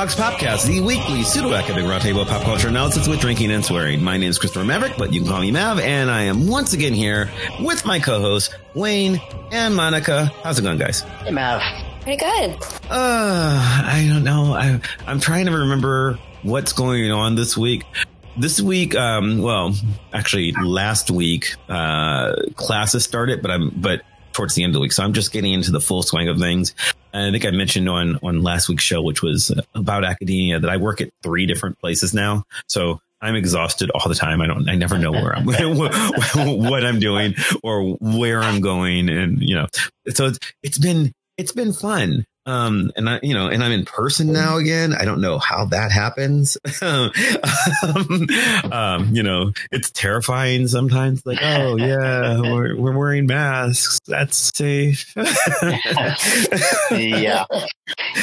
Vox Popcast, the weekly pseudo-academic roundtable pop culture analysis with drinking and swearing. My name is Christopher Maverick, but you can call me Mav, and I am once again here with my co-hosts, Wayne and Monica. How's it going, guys? Hey, Mav. Pretty good. Uh, I don't know. I, I'm trying to remember what's going on this week. This week, um, well, actually last week, uh, classes started, but I'm, but towards the end of the week. So I'm just getting into the full swing of things. I think I mentioned on, on last week's show, which was about academia, that I work at three different places now. So I'm exhausted all the time. I don't, I never know where I'm, what I'm doing or where I'm going. And, you know, so it's, it's been, it's been fun. Um, and I, you know, and I'm in person now again. I don't know how that happens. um, um, you know, it's terrifying sometimes. Like, oh yeah, we're, we're wearing masks. That's safe. yeah.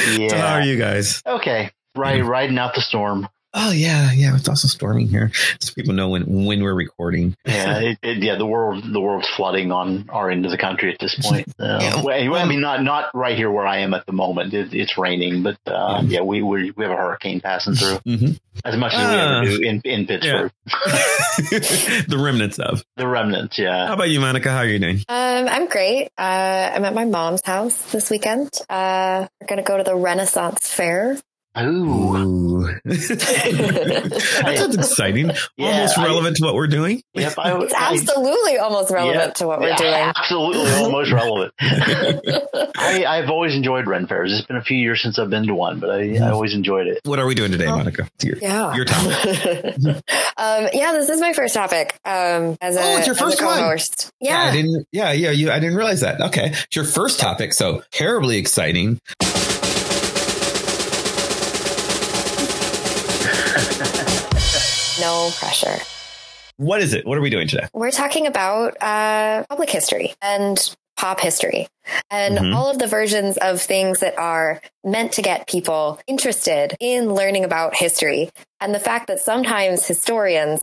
Yeah. So how are you guys? Okay. Right, riding out the storm. Oh yeah, yeah. It's also storming here, so people know when when we're recording. yeah, it, it, yeah. The world the world's flooding on our end of the country at this point. Uh, yeah. well, I mean, not not right here where I am at the moment. It, it's raining, but uh, yeah. yeah, we we we have a hurricane passing through mm-hmm. as much as uh, we ever ah. do in in Pittsburgh. Yeah. the remnants of the remnants. Yeah. How about you, Monica? How are you doing? Um, I'm great. Uh, I'm at my mom's house this weekend. Uh, we're gonna go to the Renaissance Fair Ooh. that sounds exciting. Yeah, almost relevant I, to what we're doing. Yep, I, it's absolutely I, almost relevant yeah, to what we're yeah, doing. Absolutely almost relevant. I, have always enjoyed Ren fairs. It's been a few years since I've been to one, but I, I always enjoyed it. What are we doing today, oh, Monica? Your, yeah. Your topic. um, yeah, this is my first topic. Um, as a, oh, it's your first one. Yeah. yeah. I didn't. Yeah, yeah. You. I didn't realize that. Okay, it's your first topic. So terribly exciting. No pressure. What is it? What are we doing today? We're talking about uh, public history and pop history and mm-hmm. all of the versions of things that are meant to get people interested in learning about history. And the fact that sometimes historians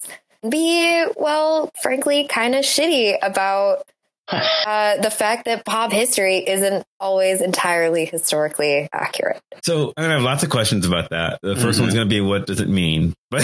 be, well, frankly, kind of shitty about uh, the fact that pop history isn't always entirely historically accurate. So I'm gonna have lots of questions about that. The 1st mm-hmm. one's gonna be what does it mean? But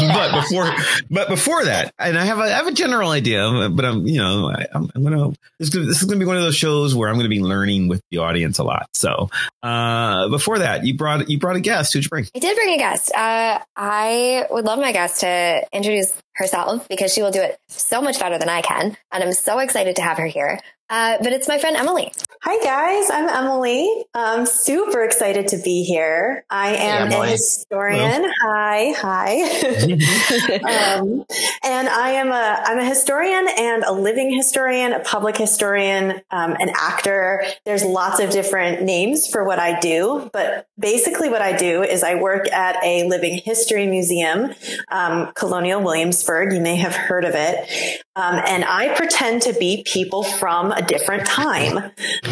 but before but before that, and I have a I have a general idea, but I'm you know I, am gonna this, this is gonna be one of those shows where I'm gonna be learning with the audience a lot. So uh, before that, you brought you brought a guest. Who'd you bring? I did bring a guest. Uh, I would love my guest to introduce herself because she will do it so much better than I can, and I'm so excited to have her here. Uh, but it's my friend Emily. Hi guys, I'm Emily. I'm super excited to be here. I am hey, a historian. Hello. Hi, hi. um, and I am a I'm a historian and a living historian, a public historian, um, an actor. There's lots of different names for what I do, but basically what I do is I work at a living history museum, um, Colonial Williamsburg. You may have heard of it, um, and I pretend to be people from a different time.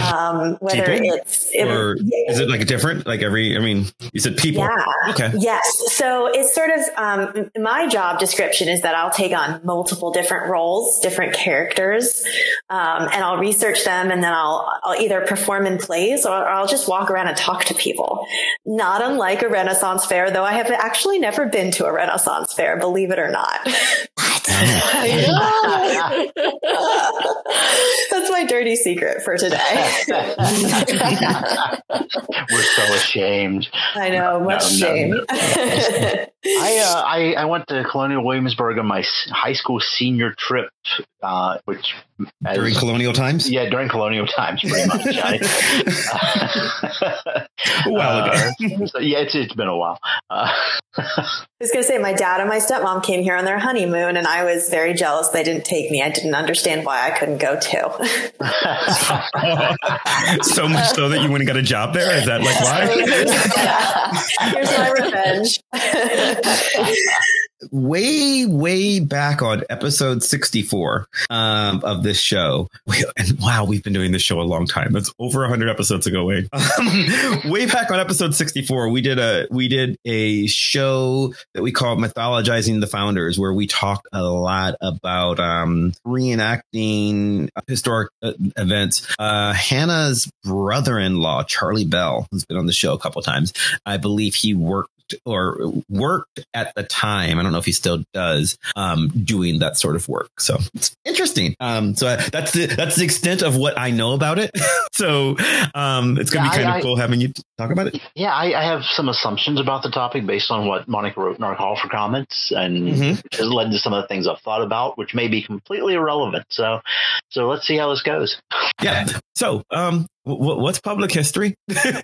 Um, whether it's it, or yeah. is it like different? Like every, I mean, you said people. Yeah. Okay. Yes. So it's sort of um, my job description is that I'll take on multiple different roles, different characters, um, and I'll research them, and then I'll I'll either perform in plays or I'll just walk around and talk to people. Not unlike a Renaissance fair, though I have actually never been to a Renaissance fair, believe it or not. I know. That's my dirty secret for today. We're so ashamed. I know, much no, shame. No, no. I, uh, I I went to Colonial Williamsburg on my high school senior trip, uh, which as, during colonial times. Yeah, during colonial times, pretty much. I, a while ago. Uh, so yeah, it's it's been a while. Uh, I was going to say, my dad and my stepmom came here on their honeymoon, and I was very jealous they didn't take me. I didn't understand why I couldn't go too. so much so that you went and got a job there? Is that like why? Here's my revenge. Way, way back on episode 64 um, of this show. And wow, we've been doing this show a long time. That's over 100 episodes ago. Wayne. Um, way back on episode 64, we did a we did a show that we called mythologizing the founders, where we talked a lot about um, reenacting historic uh, events. Uh, Hannah's brother-in-law, Charlie Bell, who's been on the show a couple times. I believe he worked or worked at the time. I don't know if he still does um, doing that sort of work. So it's interesting. Um, so that's the that's the extent of what I know about it. so um, it's gonna yeah, be kind I, of cool having you talk about it. Yeah, I, I, have some assumptions about the topic based on what Monica wrote in our call for comments, and mm-hmm. has led to some of the things I've thought about, which may be completely irrelevant. So, so let's see how this goes. Yeah. So, um, what's public history? yeah.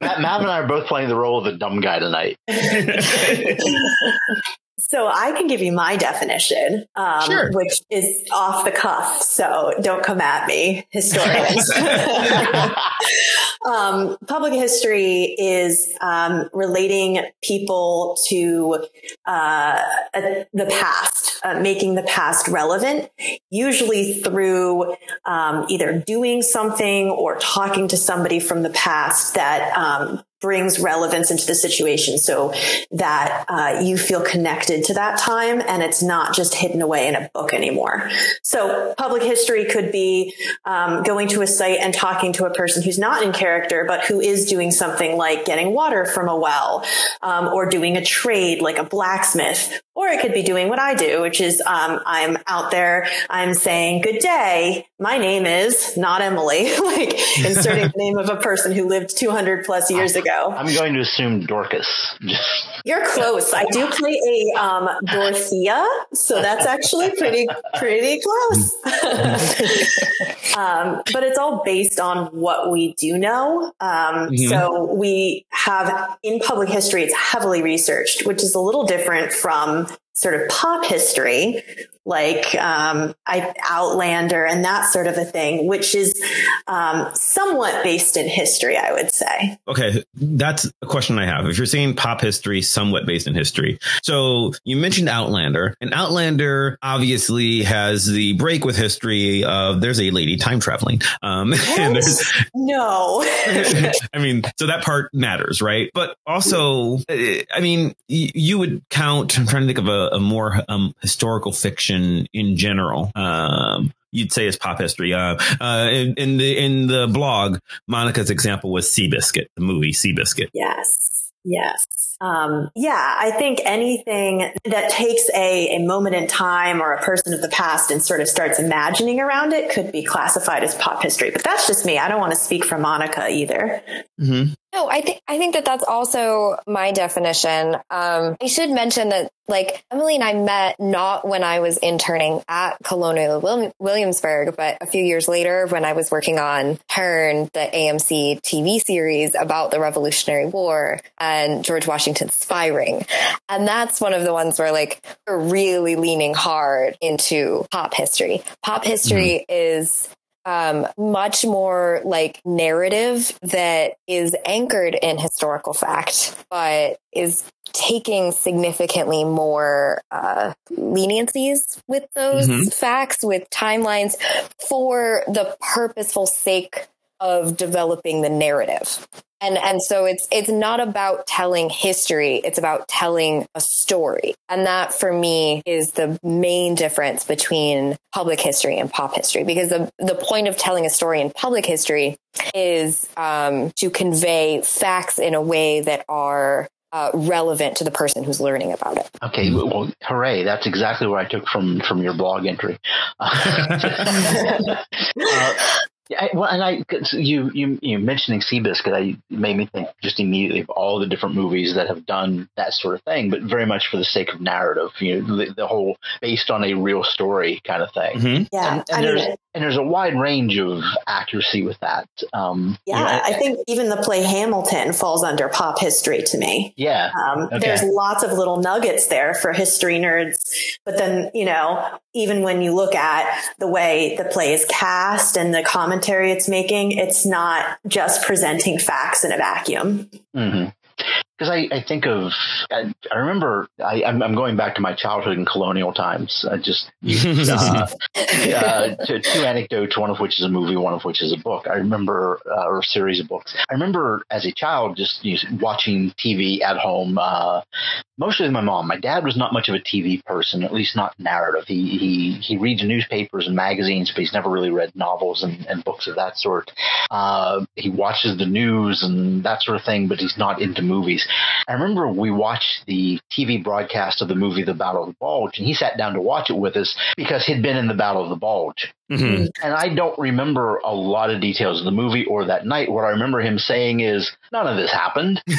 Mav, Mav and I are both playing the role of the dumb guy tonight. So I can give you my definition, um, sure. which is off the cuff. So don't come at me, historians. um, public history is um, relating people to uh, the past, uh, making the past relevant, usually through um, either doing something or talking to somebody from the past that um, brings relevance into the situation so that uh, you feel connected to that time and it's not just hidden away in a book anymore. So public history could be um, going to a site and talking to a person who's not in character, but who is doing something like getting water from a well um, or doing a trade like a blacksmith. Or it could be doing what I do, which is um, I'm out there, I'm saying, good day. My name is not Emily, like inserting the name of a person who lived 200 plus years ago ago. I'm going to assume Dorcas. You're close. I do play a um, Dorothea, so that's actually pretty pretty close. um, but it's all based on what we do know. Um, mm-hmm. So we have in public history, it's heavily researched, which is a little different from sort of pop history, like um, I, Outlander and that sort of a thing, which is um, somewhat based in history, I would say. Okay, that's a question I have. If you're saying pop history, somewhat based in history, so you mentioned Outlander, and Outlander obviously has the break with history of there's a lady time traveling. Um, no, I mean, so that part matters, right? But also, I mean, you would count. I'm trying to think of a, a more um, historical fiction fiction in general. Um, you'd say is pop history. Uh, uh, in, in, the in the blog, Monica's example was Seabiscuit, the movie Seabiscuit. Yes, yes. Um, yeah, I think anything that takes a, a moment in time or a person of the past and sort of starts imagining around it could be classified as pop history. But that's just me. I don't want to speak for Monica either. Mm-hmm. No, I think I think that that's also my definition. Um, I should mention that like Emily and I met not when I was interning at Colonial Williamsburg, but a few years later when I was working on Turn, the AMC TV series about the Revolutionary War and George Washington's spy ring. And that's one of the ones where like we're really leaning hard into pop history. Pop history mm-hmm. is um, much more like narrative that is anchored in historical fact, but is taking significantly more uh, leniencies with those mm-hmm. facts, with timelines for the purposeful sake of developing the narrative and and so it's it's not about telling history it's about telling a story and that for me is the main difference between public history and pop history because the the point of telling a story in public history is um, to convey facts in a way that are uh, relevant to the person who's learning about it. Okay, well, hooray! That's exactly what I took from from your blog entry. uh, yeah, well, and I you you you mentioning Seabiscuit, I made me think just immediately of all the different movies that have done that sort of thing, but very much for the sake of narrative. You know, the, the whole based on a real story kind of thing. Mm-hmm. Yeah, and, and there's mean, and there's a wide range of accuracy with that. Um, yeah, you know, I think even the play Hamilton falls under pop history to me. Yeah, um, okay. there's lots of little nuggets there for history nerds, but then you know, even when you look at the way the play is cast and the commentary it's making, it's not just presenting facts in a vacuum. Mm-hmm. Because I, I think of I, I remember I, I'm, I'm going back to my childhood in colonial times. I just uh, uh, two, two anecdotes, one of which is a movie, one of which is a book. I remember uh, or a series of books. I remember as a child just you know, watching TV at home, uh, mostly with my mom. My dad was not much of a TV person, at least not narrative. He he he reads newspapers and magazines, but he's never really read novels and, and books of that sort. Uh, he watches the news and that sort of thing, but he's not into movies. I remember we watched the TV broadcast of the movie The Battle of the Bulge, and he sat down to watch it with us because he'd been in the Battle of the Bulge. Mm-hmm. And I don't remember a lot of details of the movie or that night. What I remember him saying is, none of this happened. and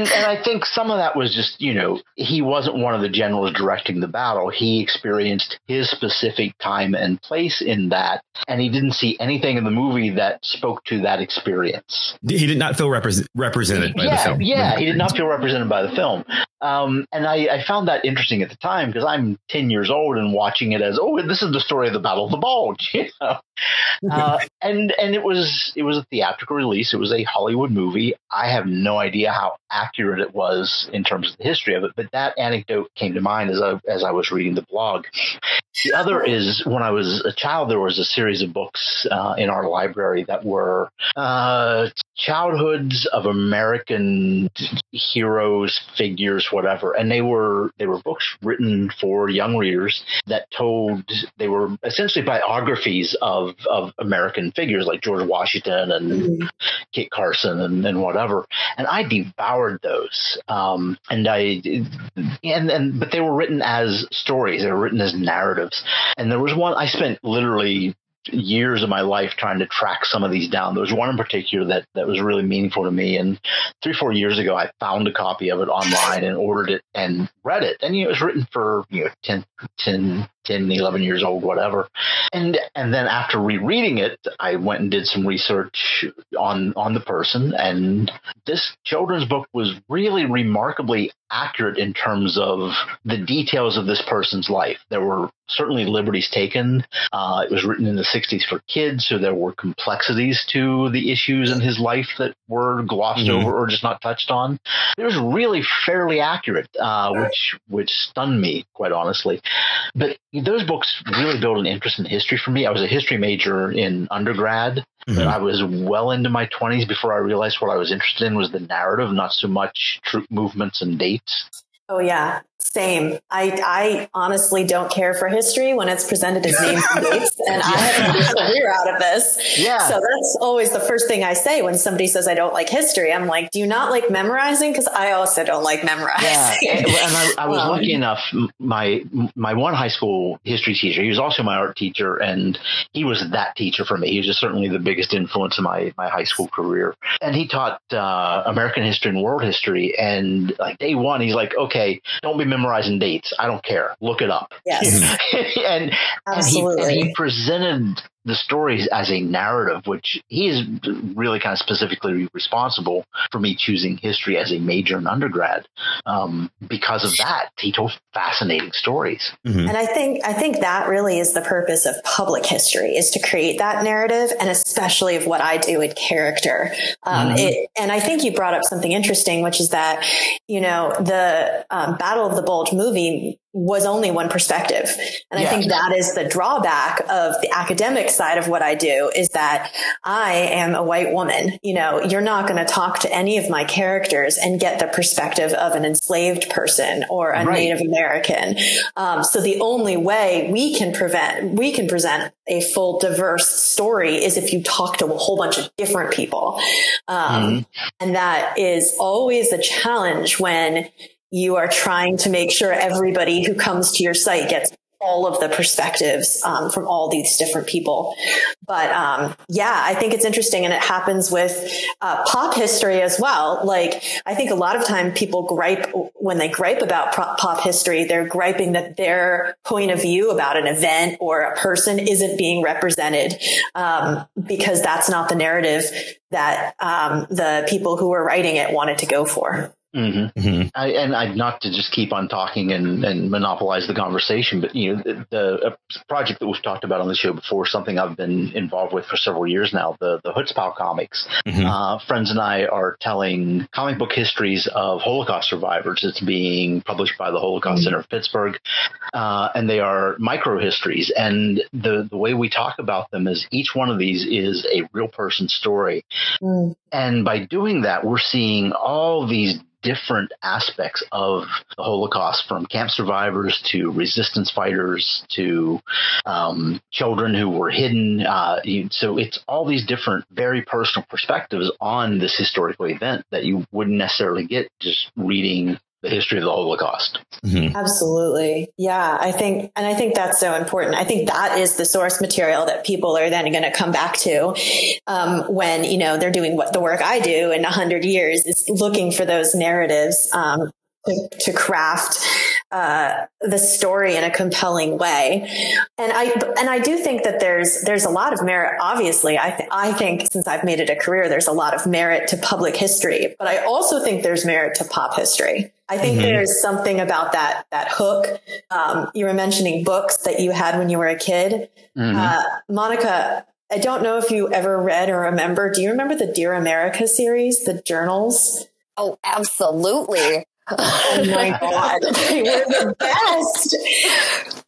and I think some of that was just, you know, he wasn't one of the generals directing the battle. He experienced his specific time and place in that, and he didn't see anything in the movie that spoke to that experience. He did not feel repre- represented by yeah, the film. Yeah, he did not feel represented by the film. Um, and I, I found that interesting at the time because I'm 10 years old and watching it as oh, this is the story of the Battle of the Bulge, you know. Uh, and and it was it was a theatrical release. It was a Hollywood movie. I have no idea how accurate it was in terms of the history of it, but that anecdote came to mind as I as I was reading the blog. The other is when I was a child, there was a series of books uh, in our library that were uh, childhoods of American heroes, figures, whatever, and they were they were books written for young readers that told they were essentially biographies of of American figures like George Washington and mm-hmm. Kit Carson and, and whatever, and I devoured those. Um, and I and and but they were written as stories. They were written as narratives. And there was one I spent literally years of my life trying to track some of these down. There was one in particular that, that was really meaningful to me. And three, four years ago, I found a copy of it online and ordered it and read it. And you know, it was written for, you know, 10, 10, 10, 11 years old, whatever. And, and then after rereading it, I went and did some research on, on the person. And this children's book was really remarkably accurate in terms of the details of this person's life. There were certainly liberties taken. Uh, it was written in the 60s for kids, so there were complexities to the issues in his life that were glossed mm-hmm. over or just not touched on. It was really fairly accurate, uh, which which stunned me quite honestly. But those books really built an interest in history for me. I was a history major in undergrad. Mm-hmm. I was well into my 20s before I realized what I was interested in was the narrative, not so much troop movements and dates. Oh yeah, same. I I honestly don't care for history when it's presented as names and dates, and I have a career out of this. Yeah. So that's always the first thing I say when somebody says I don't like history. I'm like, do you not like memorizing? Because I also don't like memorizing. Yeah, and I, I was well, lucky enough. My my one high school history teacher, he was also my art teacher, and he was that teacher for me. He was just certainly the biggest influence in my my high school career. And he taught uh, American history and world history. And like day one, he's like, okay okay, don't be memorizing dates. I don't care. Look it up. Yes. and, Absolutely. And he, and he presented the stories as a narrative, which he is really kind of specifically responsible for me choosing history as a major in undergrad. Um, because of that, he told fascinating stories. Mm-hmm. And I think I think that really is the purpose of public history is to create that narrative, and especially of what I do in character. Um, mm-hmm. it, and I think you brought up something interesting, which is that you know the um, Battle of the Bulge movie was only one perspective. And yeah. I think that is the drawback of the academic side of what I do is that I am a white woman. You know, you're not going to talk to any of my characters and get the perspective of an enslaved person or a right. Native American. Um, so the only way we can prevent, we can present a full diverse story is if you talk to a whole bunch of different people. Um, mm-hmm. and that is always a challenge when you are trying to make sure everybody who comes to your site gets all of the perspectives um, from all these different people. But um, yeah, I think it's interesting, and it happens with uh, pop history as well. Like I think a lot of time people gripe when they gripe about pop history, they're griping that their point of view about an event or a person isn't being represented um, because that's not the narrative that um, the people who were writing it wanted to go for. Mm-hmm. Mm-hmm. I, and I not to just keep on talking and, and monopolize the conversation, but you know the, the project that we've talked about on the show before, something I've been involved with for several years now, the the Chutzpah comics. Mm-hmm. Uh, friends and I are telling comic book histories of Holocaust survivors. It's being published by the Holocaust mm-hmm. Center of Pittsburgh, uh, and they are micro histories. And the the way we talk about them is each one of these is a real person story, mm. and by doing that, we're seeing all these different aspects of the Holocaust, from camp survivors to resistance fighters to um, children who were hidden. Uh, so it's all these different, very personal perspectives on this historical event that you wouldn't necessarily get just reading the history of the Holocaust. Mm-hmm. Absolutely. Yeah, I think, and I think that's so important. I think that is the source material that people are then going to come back to um, when, you know, they're doing what the work I do in a hundred years is looking for those narratives um, to, to, craft uh, the story in a compelling way. And I and I do think that there's there's a lot of merit. Obviously, I th- I think since I've made it a career, there's a lot of merit to public history, but I also think there's merit to pop history. I think mm-hmm. there's something about that that hook. Um, you were mentioning books that you had when you were a kid, mm-hmm. uh, Monica. I don't know if you ever read or remember. Do you remember the Dear America series, the journals? Oh, absolutely. Oh my god, they were the best.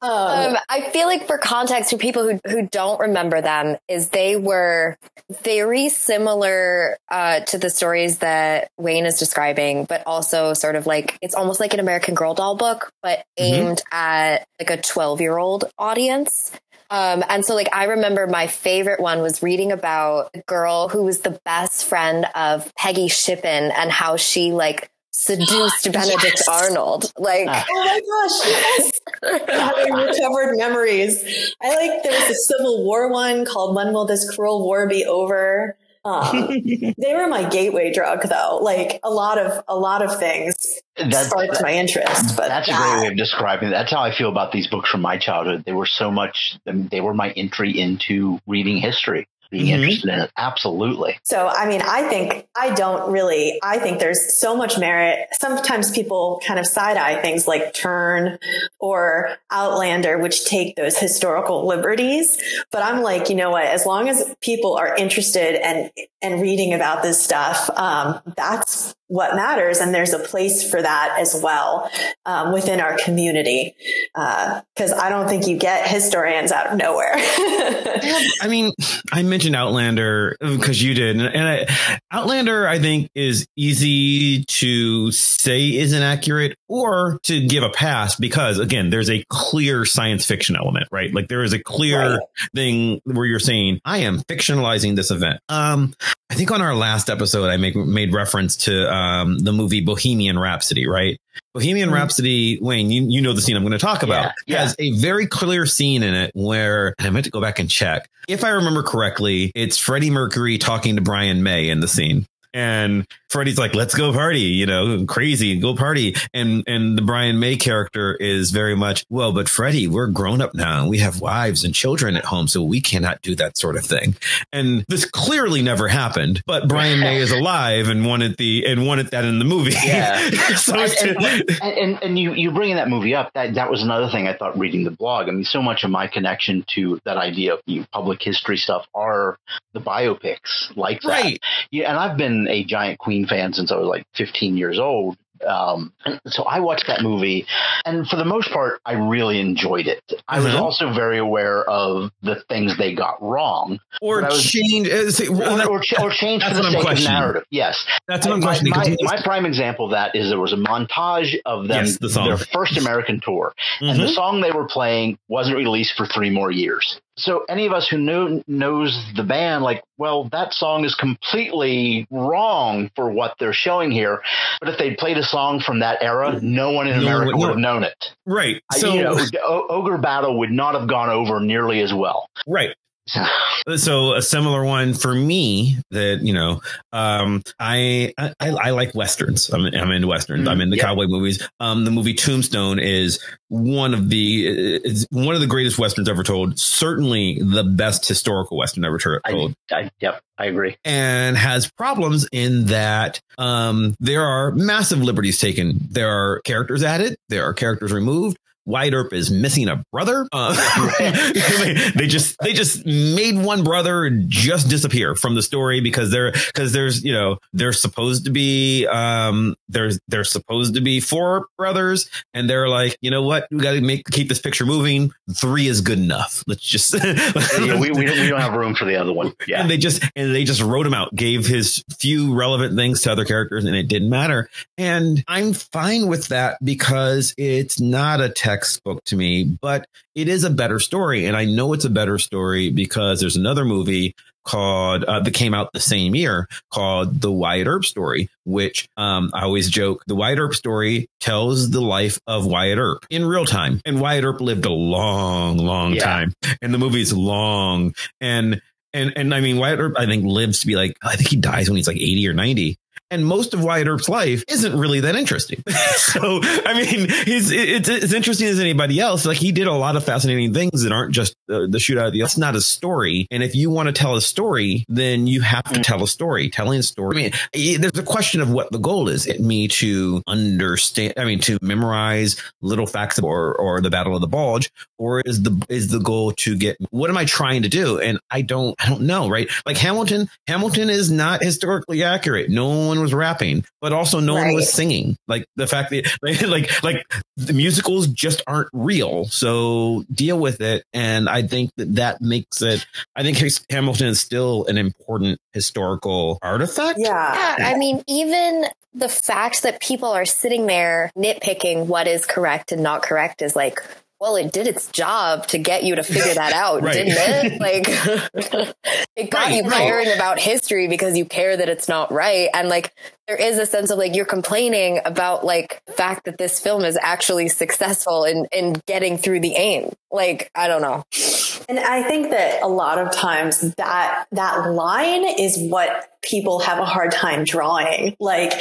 Um, um, I feel like for context, for people who who don't remember them, is they were very similar uh, to the stories that Wayne is describing, but also sort of like it's almost like an American Girl doll book, but mm-hmm. aimed mm-hmm. at like a twelve year old audience. Um, and so, like, I remember my favorite one was reading about a girl who was the best friend of Peggy Shippen and how she, like, seduced Benedict yes. Arnold. Like, oh my gosh, yes. Having recovered memories. I like there was a Civil War one called When Will This Cruel War Be Over? Um, they were my gateway drug though. Like a lot of, a lot of things that's, sparked my interest, but that's that, a great way of describing it. That's how I feel about these books from my childhood. They were so much, they were my entry into reading history being mm-hmm. interested in it. Absolutely. So, I mean, I think I don't really, I think there's so much merit. Sometimes people kind of side eye things like Turn or Outlander, which take those historical liberties. But I'm like, you know what? As long as people are interested and, and reading about this stuff, um, that's what matters. And there's a place for that as well um, within our community. Because uh, I don't think you get historians out of nowhere. I mean, I mentioned Outlander because you did. And I, Outlander, I think, is easy to say isn't accurate or to give a pass because, again, there's a clear science fiction element, right? Like there is a clear right. thing where you're saying, I am fictionalizing this event. Um, I think on our last episode, I make, made reference to um, the movie Bohemian Rhapsody, right? Bohemian mm-hmm. Rhapsody, Wayne, you, you know the scene I'm going to talk about, yeah, yeah. has a very clear scene in it where, I meant to go back and check. If I remember correctly, it's Freddie Mercury talking to Brian May in the scene. And Freddie's like, let's go party, you know, crazy, go party. And, and the Brian May character is very much, well, but Freddie, we're grown up now we have wives and children at home. So we cannot do that sort of thing. And this clearly never happened, but Brian May is alive and wanted the, and wanted that in the movie. Yeah. so and, and, and, and, you, you bringing that movie up, that, that was another thing I thought reading the blog. I mean, so much of my connection to that idea of you know, public history stuff are the biopics like that. Right. Yeah. And I've been a giant Queen fan since I was like 15 years old. Um, so I watched that movie, and for the most part, I really enjoyed it. I mm-hmm. was also very aware of the things they got wrong, or was, change, uh, or, or, or change for the sake of narrative. Yes, that's what I'm questioning. My, my, my, prime example of that is there was a montage of them yes, the their first American tour, mm-hmm. and the mm-hmm. song they were playing wasn't released for three more years. So any of us who know knows the band, like, well, that song is completely wrong for what they're showing here. But if they played a song from that era, no one in no, America would have known it. Right. So I, you know, Ogre Battle would not have gone over nearly as well. Right. So a similar one for me that you know um, I, I I like westerns. I'm, I'm into westerns. I'm into cowboy movies. Um, the movie tombstone is one of the it's one of the greatest westerns ever told. Certainly the best historical western ever told. I, I, yep I agree. And has problems in that um, there are massive liberties taken. There are characters added, there are characters removed, Wyatt Earp is missing a brother. Uh, they just they just made one brother just disappear from the story because they're because there's you know they're supposed to be um there's they're supposed to be four brothers and they're like you know what? We got to make keep this picture moving. Three is good enough. Let's just yeah, we, we, we don't have room for the other one. Yeah. And they just and they just wrote him out gave his few relevant things to other characters and it didn't matter. And I'm fine with that because it's not a textbook to me, but it is a better story. And I know it's a better story because there's another movie called uh, that came out the same year called the Wyatt Earp story, which um, I always joke the Wyatt Earp story tells the life of Wyatt Earp in real time. And Wyatt Earp lived a long, long yeah. time, and the movie's long. And and and I mean Wyatt Earp I think lives to be like I think he dies when he's like 80 or 90 and most of Wyatt Earp's life isn't really that interesting. so, I mean, he's it's as interesting as anybody else. Like he did a lot of fascinating things that aren't just the, the shootout. It's not a story. And if you want to tell a story, then you have to mm. tell a story. Telling a story. I mean, there's a question of what the goal is. It me to understand. I mean, to memorize little facts or or the Battle of the Bulge, or is the is the goal to get what am I trying to do? And I don't I don't know. Right? Like Hamilton. Hamilton is not historically accurate. No one was rapping, but also no right. one was singing. Like the fact that like like the musicals just aren't real. So deal with it. And I think that that makes it. I think Hamilton is still an important historical artifact. Yeah. yeah I mean, even the fact that people are sitting there nitpicking what is correct and not correct is like well, it did its job to get you to figure that out, didn't it? Like, it got right, you caring about history because you care that it's not right. And like, there is a sense of like you're complaining about like the fact that this film is actually successful in in getting through the aim. Like, I don't know. And I think that a lot of times that that line is what people have a hard time drawing. Like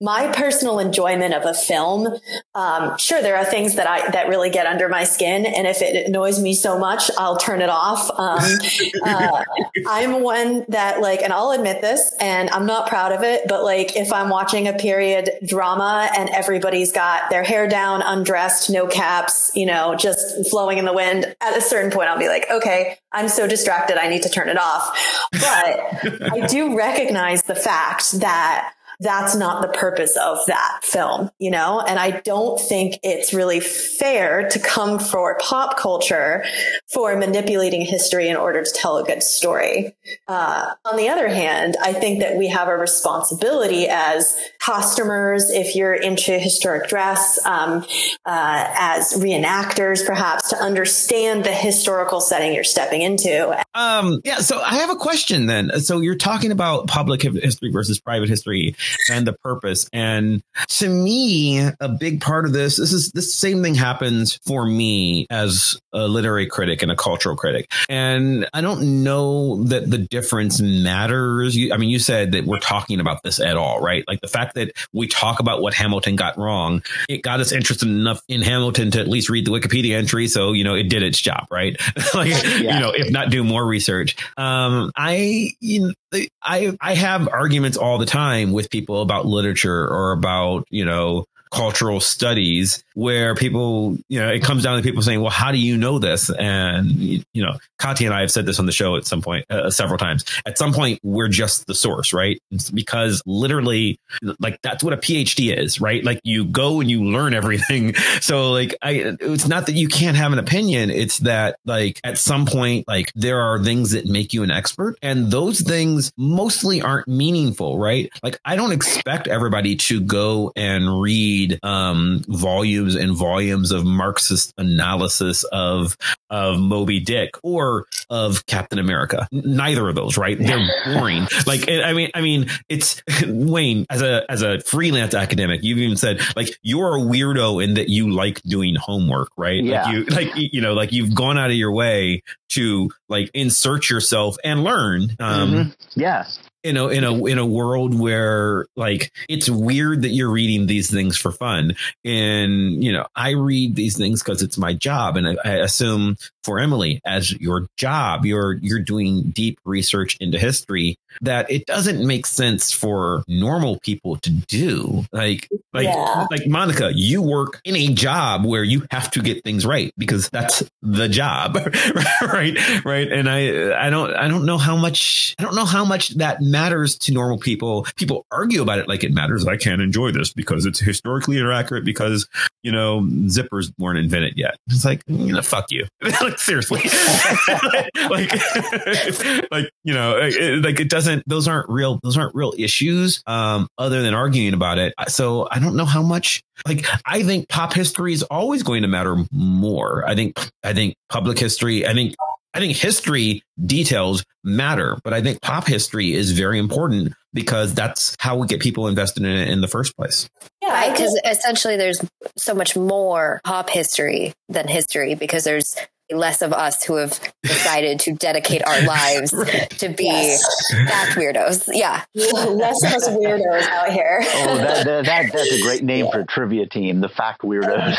my personal enjoyment of a film, um, sure, there are things that I that really get under my skin, and if it annoys me so much, I'll turn it off. Um, uh, I'm one that like, and I'll admit this, and I'm not proud of it, but like if I'm watching a period drama and everybody's got their hair down, undressed, no caps, you know, just flowing in the wind, at a certain point, I'll be like, okay, I'm so distracted, I need to turn it off. But I do recognize the fact that that's not the purpose of that film, you know? And I don't think it's really fair to come for pop culture for manipulating history in order to tell a good story. Uh, on the other hand, I think that we have a responsibility as costumers, if you're into historic dress, um, uh, as reenactors, perhaps to understand the historical setting you're stepping into. Um, yeah. So I have a question then. So you're talking about public history versus private history and the purpose. And to me, a big part of this, this is the same thing happens for me as a literary critic and a cultural critic. And I don't know that the difference matters. You, I mean, you said that we're talking about this at all, right? Like the fact that we talk about what Hamilton got wrong, it got us interested enough in Hamilton to at least read the Wikipedia entry. So, you know, it did its job, right? like, yeah. you know, if not do more research. Um, I, you know, I, I have arguments all the time with people about literature or about, you know, cultural studies where people, you know, it comes down to people saying, well, how do you know this? And, you know, Katya and I have said this on the show at some point, uh, several times. At some point, we're just the source, right? It's because literally, like, that's what a PhD is, right? Like, you go and you learn everything. So, like, I, it's not that you can't have an opinion. It's that, like, at some point, like, there are things that make you an expert, and those things mostly aren't meaningful, right? Like, I don't expect everybody to go and read read um, volumes and volumes of Marxist analysis of of Moby Dick or of Captain America. Neither of those, right? They're boring. like I mean, I mean, it's Wayne as a as a freelance academic. You've even said like you're a weirdo in that you like doing homework, right? Yeah. Like you like you know like you've gone out of your way to like insert yourself and learn. Um, mm-hmm. Yeah in a in a in a world where like it's weird that you're reading these things for fun. And you know i read these things because it's my job. And I, I, assume for emily as your job you're you're doing deep research into history that it doesn't make sense for normal people to do like like yeah. like monica you work in a job where you have to get things right because that's the job right right and i i don't i don't know how much i don't know how much that matters to normal people. People argue about it like it matters. I can't enjoy this because it's historically inaccurate because, you know, zippers weren't invented yet. It's like, you know, fuck you. like, seriously. like, like, you know, it, like it doesn't, those aren't real, those aren't real issues, um, other than arguing about it. So I don't know how much, like, I think pop history is always going to matter more. I think, I think public history, I think I think history details matter, but I think pop history is very important because that's how we get people invested in it in the first place. Yeah, because essentially there's so much more pop history than history because there's less of us who have decided to dedicate our lives to be yes. fact weirdos. Yeah. Less of us weirdos out here. oh, that, that, that, that's a great name yeah. for a trivia team, the fact weirdos.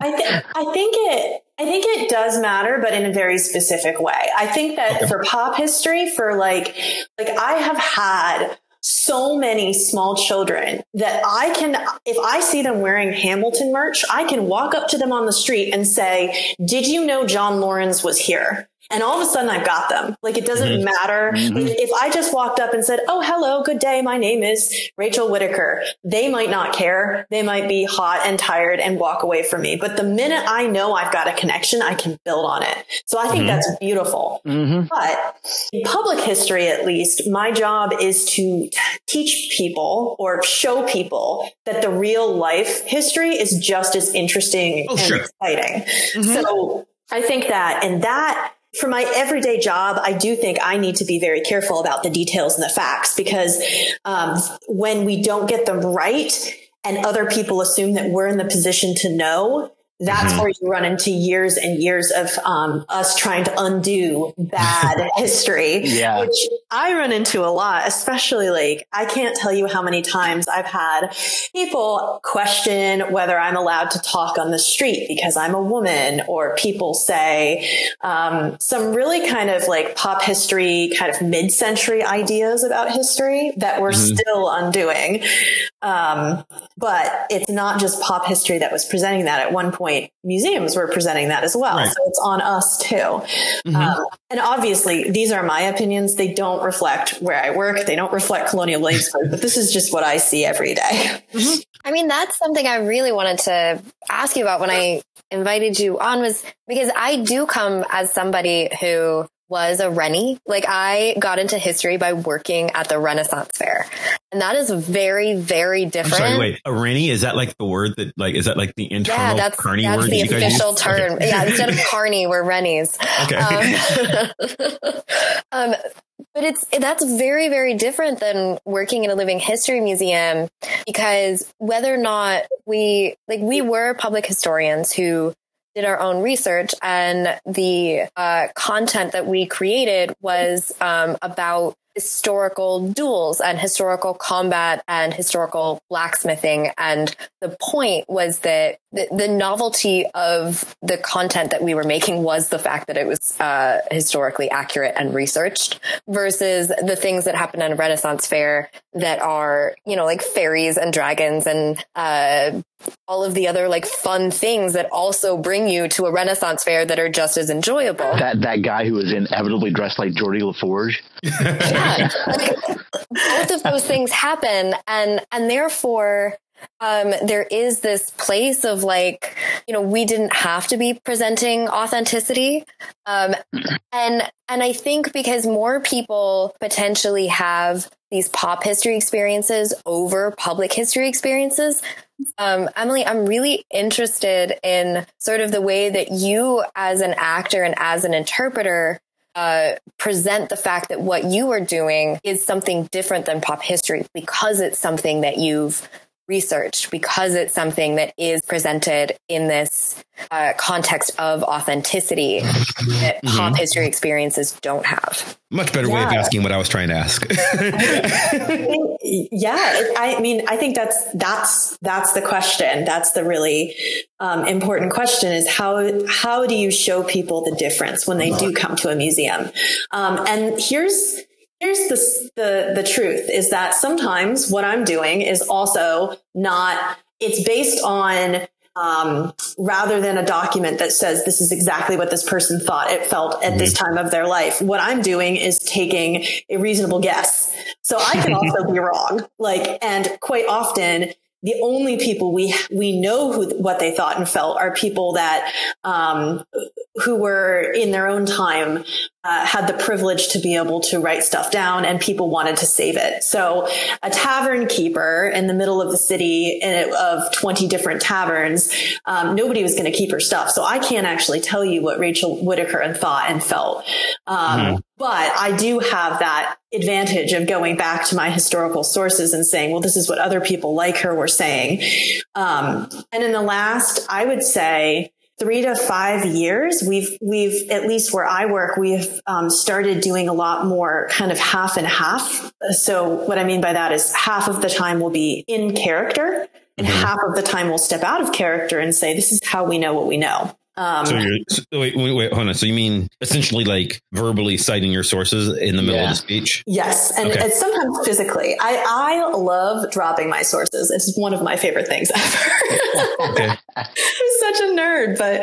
I, th- I think it I think it does matter, but in a very specific way. I think that okay. for pop history, for like, like I have had so many small children that I can, if I see them wearing Hamilton merch, I can walk up to them on the street and say, did you know John Laurens was here? And all of a sudden I've got them. Like it doesn't mm-hmm. matter. Mm-hmm. If I just walked up and said, Oh, hello, good day. My name is Rachel Whitaker. They might not care. They might be hot and tired and walk away from me. But the minute I know I've got a connection, I can build on it. So I think mm-hmm. that's beautiful. Mm-hmm. But in public history, at least, my job is to teach people or show people that the real life history is just as interesting oh, and sure. exciting. Mm-hmm. So I think that, and that for my everyday job, I do think I need to be very careful about the details and the facts because um, when we don't get them right and other people assume that we're in the position to know, that's mm-hmm. where you run into years and years of um, us trying to undo bad history, yeah. which I run into a lot, especially like I can't tell you how many times I've had people question whether I'm allowed to talk on the street because I'm a woman, or people say um, some really kind of like pop history, kind of mid century ideas about history that we're mm-hmm. still undoing. Um, but it's not just pop history that was presenting that at one point point, museums were presenting that as well. Right. So it's on us too. Mm-hmm. Um, and obviously, these are my opinions. They don't reflect where I work. They don't reflect Colonial Williamsburg, but this is just what I see every day. Mm-hmm. I mean, that's something I really wanted to ask you about when I invited you on was because I do come as somebody who was a Rennie. Like I got into history by working at the Renaissance Fair. And that is very, very different. I'm sorry, wait, a Rennie, is that like the word that like, is that like the internal yeah, that's, carny that's word? the official term. Okay. Yeah, instead of carny, we're Rennies. Okay. Um, um, but it's that's very very different than working in a living history museum because whether or not we like we were public historians who did our own research and the uh, content that we created was um, about historical duels and historical combat and historical blacksmithing. And the point was that the, the novelty of the content that we were making was the fact that it was uh, historically accurate and researched versus the things that happen at a Renaissance fair that are, you know, like fairies and dragons and uh, all of the other like fun things that also bring you to a Renaissance fair that are just as enjoyable. That that guy who was inevitably dressed like Geordi La Forge. yeah, like, both of those things happen, and and therefore um, there is this place of like, you know, we didn't have to be presenting authenticity. Um, and, and I think because more people potentially have these pop history experiences over public history experiences, um, Emily, I'm really interested in sort of the way that you, as an actor and as an interpreter, uh, present the fact that what you are doing is something different than pop history because it's something that you've researched because it's something that is presented in this uh, context of authenticity that mm-hmm. pop history experiences don't have. Much better yeah. way of asking what I was trying to ask. yeah, I mean, I think that's that's that's the question. That's the really um, important question: is how how do you show people the difference when they do come to a museum? Um, and here's here's the, the, the truth is that sometimes what I'm doing is also not, it's based on um, rather than a document that says this is exactly what this person thought it felt at this mm-hmm. time of their life. What I'm doing is taking a reasonable guess. So I can also be wrong. Like, and quite often the only people we we know who what they thought and felt are people that um, who were in their own time uh, had the privilege to be able to write stuff down and people wanted to save it. So a tavern keeper in the middle of the city of 20 different taverns, um, nobody was going to keep her stuff. So I can't actually tell you what Rachel Whitaker thought and felt. Um, mm-hmm. But I do have that advantage of going back to my historical sources and saying, well, this is what other people like her were saying. Um, and in the last, I would say, three to five years, we've we've at least where I work, we've um, started doing a lot more kind of half and half. So what I mean by that is half of the time will be in character, and mm-hmm. half of the time we'll step out of character and say, "This is how we know what we know." Um, so you're so wait, wait, wait, hold on. So you mean essentially like verbally citing your sources in the middle yeah. of the speech? Yes, and okay. sometimes physically. I I love dropping my sources. It's one of my favorite things ever. okay. I'm such a nerd, but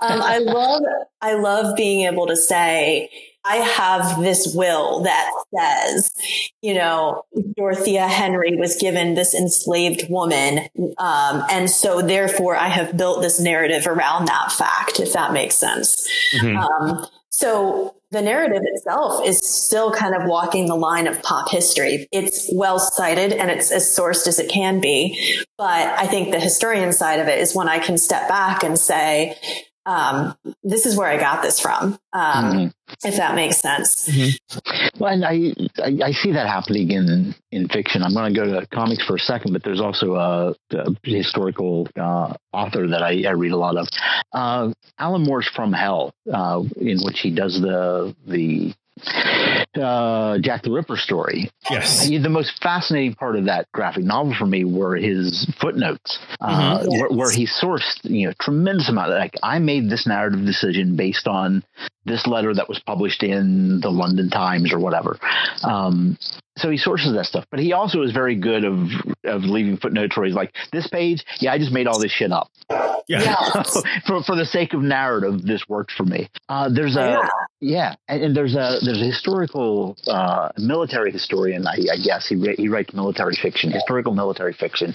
um, I love I love being able to say I have this will that says, you know, Dorothea Henry was given this enslaved woman. Um, and so therefore I have built this narrative around that fact, if that makes sense. Mm-hmm. Um, so the narrative itself is still kind of walking the line of pop history. It's well cited and it's as sourced as it can be. But I think the historian side of it is when I can step back and say, um, this is where I got this from, um, mm-hmm. if that makes sense. Mm-hmm. Well, and I, I, I see that happening in in fiction. I'm going to go to comics for a second, but there's also a, a historical uh, author that I, I, read a lot of, uh, Alan Moore's From Hell, uh, in which he does the the uh, Jack the Ripper story. Yes. The most fascinating part of that graphic novel for me were his footnotes, uh, mm-hmm. yes. where, where, he sourced, you know, tremendous amount. Of, like I made this narrative decision based on this letter that was published in the London Times or whatever. Um, so he sources that stuff, but he also is very good of of leaving footnotes where he's like, "This page, yeah, I just made all this shit up." Yeah, for for the sake of narrative, this worked for me. Uh, there's a yeah, yeah and, and, there's a there's a historical uh, military historian, I, I guess he he writes military fiction, historical military fiction,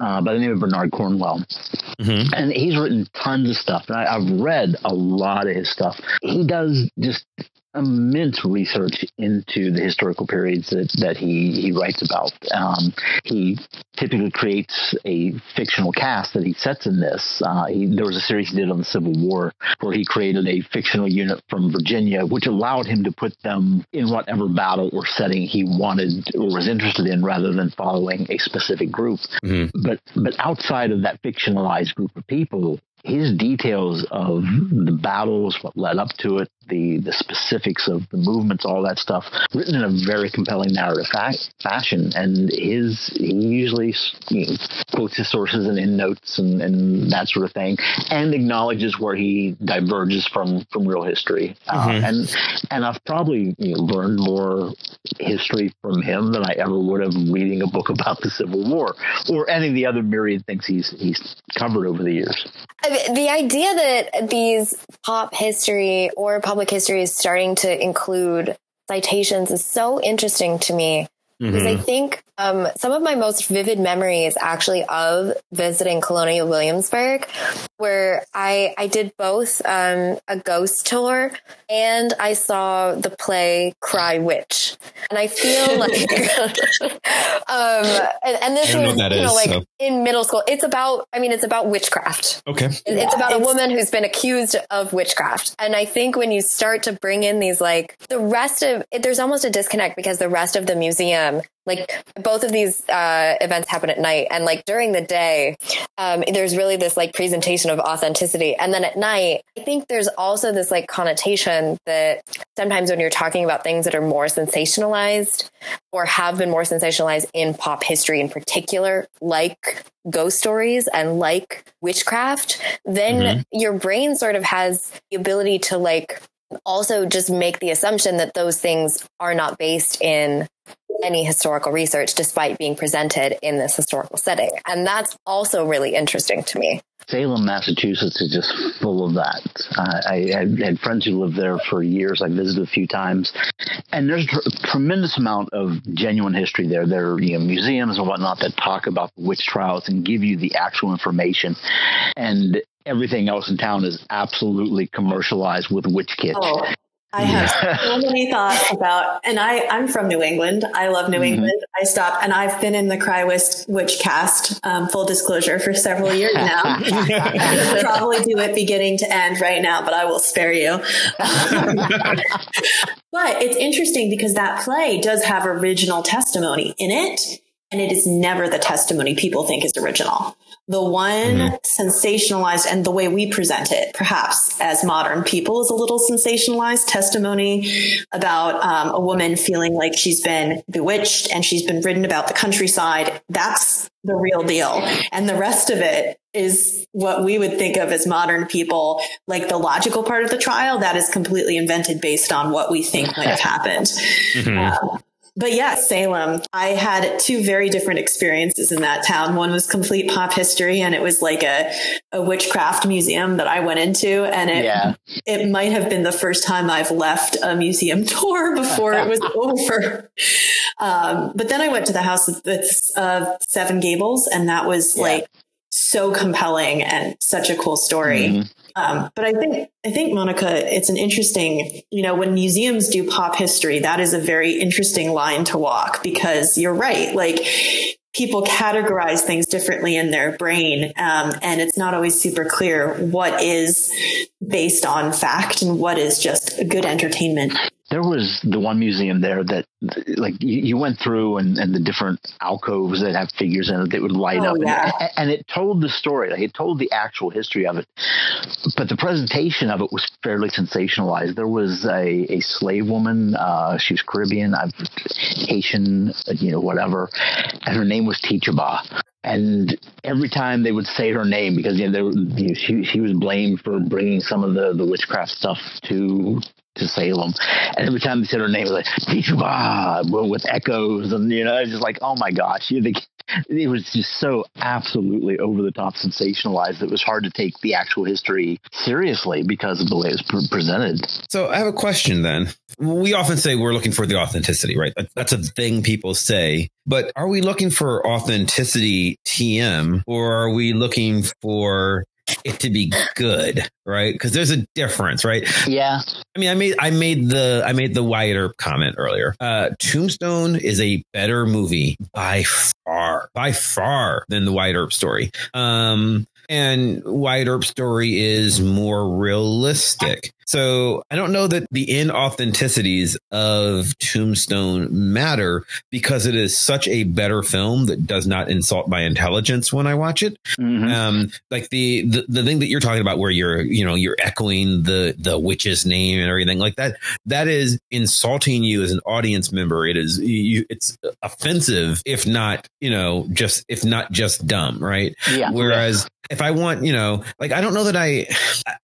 uh, by the name of Bernard Cornwell, mm-hmm. and he's written tons of stuff, and I, I've read a lot of his stuff. He does just immense research into the historical periods that, that he, he writes about. Um, he typically creates a fictional cast that he sets in this. Uh, he, there was a series he did on the Civil War where he created a fictional unit from Virginia, which allowed him to put them in whatever battle or setting he wanted or was interested in rather than following a specific group. Mm-hmm. But, but outside of that fictionalized group of people, his details of the battles, what led up to it, the the specifics of the movements, all that stuff, written in a very compelling narrative fa- fashion. And his he usually you know, quotes his sources and in notes and, and that sort of thing, and acknowledges where he diverges from from real history. Uh, mm-hmm. Uh, and and I've probably you know, learned more history from him than I ever would have reading a book about the Civil War or any of the other myriad things he's he's covered over the years. The idea that these pop history or public history is starting to include citations is so interesting to me. mm-hmm. because I think um, some of my most vivid memories actually of visiting Colonial Williamsburg, where I I did both um, a ghost tour and I saw the play Cry Witch, and I feel like um, and, and, this was you know like so. in middle school. It's about I mean it's about witchcraft. Okay, it's yeah, about it's, a woman who's been accused of witchcraft, and I think when you start to bring in these like the rest of there's almost a disconnect because the rest of the museum like both of these uh, events happen at night and like during the day um, there's really this like presentation of authenticity and then at night i think there's also this like connotation that sometimes when you're talking about things that are more sensationalized or have been more sensationalized in pop history in particular like ghost stories and like witchcraft then mm-hmm. your brain sort of has the ability to like also just make the assumption that those things are not based in any historical research despite being presented in this historical setting. And that's also really interesting to me. Salem, Massachusetts is just full of that. Uh, I, I, had friends who lived there for years. I visited a few times, and there's a tremendous amount of genuine history there. There are you know, museums and whatnot that talk about the witch trials and give you the actual information. And everything else in town is absolutely commercialized with witch kits. Oh, I have so many thoughts about, and I, I'm from New England. I love New mm-hmm. England. I stopped and I've been in the Cry Witch cast, um, full disclosure for several years now. probably do it beginning to end right now, but I will spare you. but it's interesting because that play does have original testimony in it and it is never the testimony people think is original. The one mm-hmm. sensationalized and the way we present it, perhaps as modern people, is a little sensationalized testimony about um, a woman feeling like she's been bewitched and she's been ridden about the countryside. That's the real deal. And the rest of it is what we would think of as modern people, like the logical part of the trial that is completely invented based on what we think might have happened. Mm-hmm. Um, but yeah, Salem, I had two very different experiences in that town. One was complete pop history and it was like a, a witchcraft museum that I went into. And it, yeah. it might have been the first time I've left a museum tour before it was over. Um, but then I went to the house of Seven Gables and that was yeah. like so compelling and such a cool story. Mm-hmm. Um, but I think I think Monica, it's an interesting, you know, when museums do pop history, that is a very interesting line to walk because you're right. Like people categorize things differently in their brain, um, and it's not always super clear what is based on fact and what is just good entertainment there was the one museum there that like you, you went through and, and, the different alcoves that have figures in it that would light oh, up. Yeah. and, and, it told the story like it told the actual history of it. But the presentation of it was fairly sensationalized. There was a, a slave woman uh, she was caribbean i'm haitian you know whatever and her name was Tituba and every time they would say her name because you know, were, you know, she she was blamed for bringing some of the the witchcraft stuff to to Salem. And every time they said her name, it was like Tituba with echoes, and you know, just like, oh my gosh, you think it was just so absolutely over the top sensationalized. It was hard to take the actual history seriously because of the way it was pre- presented. So I have a question then. We often say we're looking for the authenticity, right? That's a thing people say. But are we looking for authenticity TM or are we looking for it to be good, right? Because there's a difference, right? Yeah. I mean, I made I made the I made the Wyatt Earp comment earlier. Uh, Tombstone is a better movie by far, by far than the Wyatt Earp story. Um, and Wyatt Earp's story is more realistic. So I don't know that the inauthenticities of Tombstone matter because it is such a better film that does not insult my intelligence when I watch it. Mm-hmm. Um, like the, the the thing that you're talking about, where you're you know you're echoing the the witch's name and everything like that, that is insulting you as an audience member. It is you, it's offensive, if not you know just if not just dumb, right? Yeah. Whereas if I want, you know, like I don't know that I,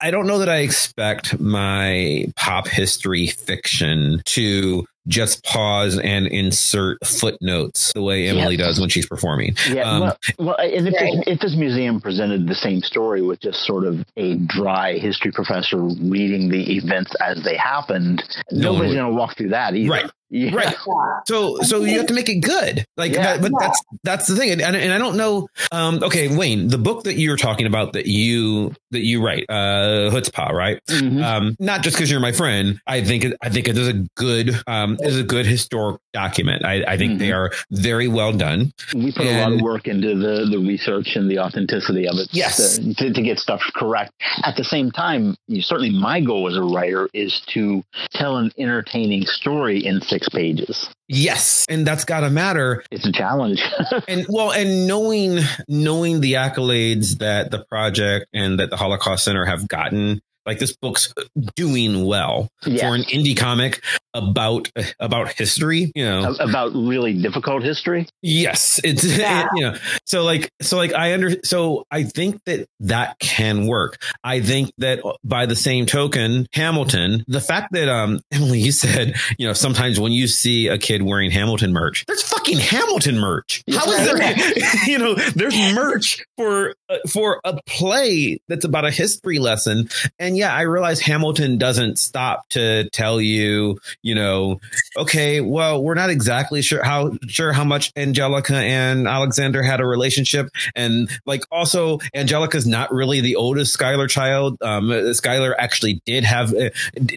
I don't know that I expect my pop history fiction to just pause and insert footnotes the way Emily yep. does when she's performing. Yeah. Um, well, well if, this, if, this, museum presented the same story with just sort of a dry history professor reading the events as they happened, no nobody's going to walk through that either. Right. Yeah. Right. So so you have to make it good. Like yeah. that, but yeah. that's that's the thing. And, and I don't know um okay, Wayne, the book that you're talking about that you that you write, uh Chutzpah, right? Mm-hmm. Um not just because you're my friend. I think I think it is a good um is a good historic document. I, I think mm-hmm. they are very well done. We put and, a lot of work into the the research and the authenticity of it yes. to, to, to get stuff correct. At the same time, you, certainly my goal as a writer is to tell an entertaining story in six pages. Yes, and that's got to matter. It's a challenge. and well, and knowing knowing the accolades that the project and that the Holocaust Center have gotten like this book's doing well yeah. for an indie comic about about history, you know, about really difficult history. Yes, it's yeah. it, you know, so like so like I under so I think that that can work. I think that by the same token, Hamilton, the fact that um Emily, you said you know sometimes when you see a kid wearing Hamilton merch, there's fucking Hamilton merch. How is there? you know, there's merch for uh, for a play that's about a history lesson, and yeah, I realize Hamilton doesn't stop to tell you, you know, okay, well, we're not exactly sure how sure how much Angelica and Alexander had a relationship, and like also Angelica's not really the oldest Schuyler child. Um, Schuyler actually did have uh,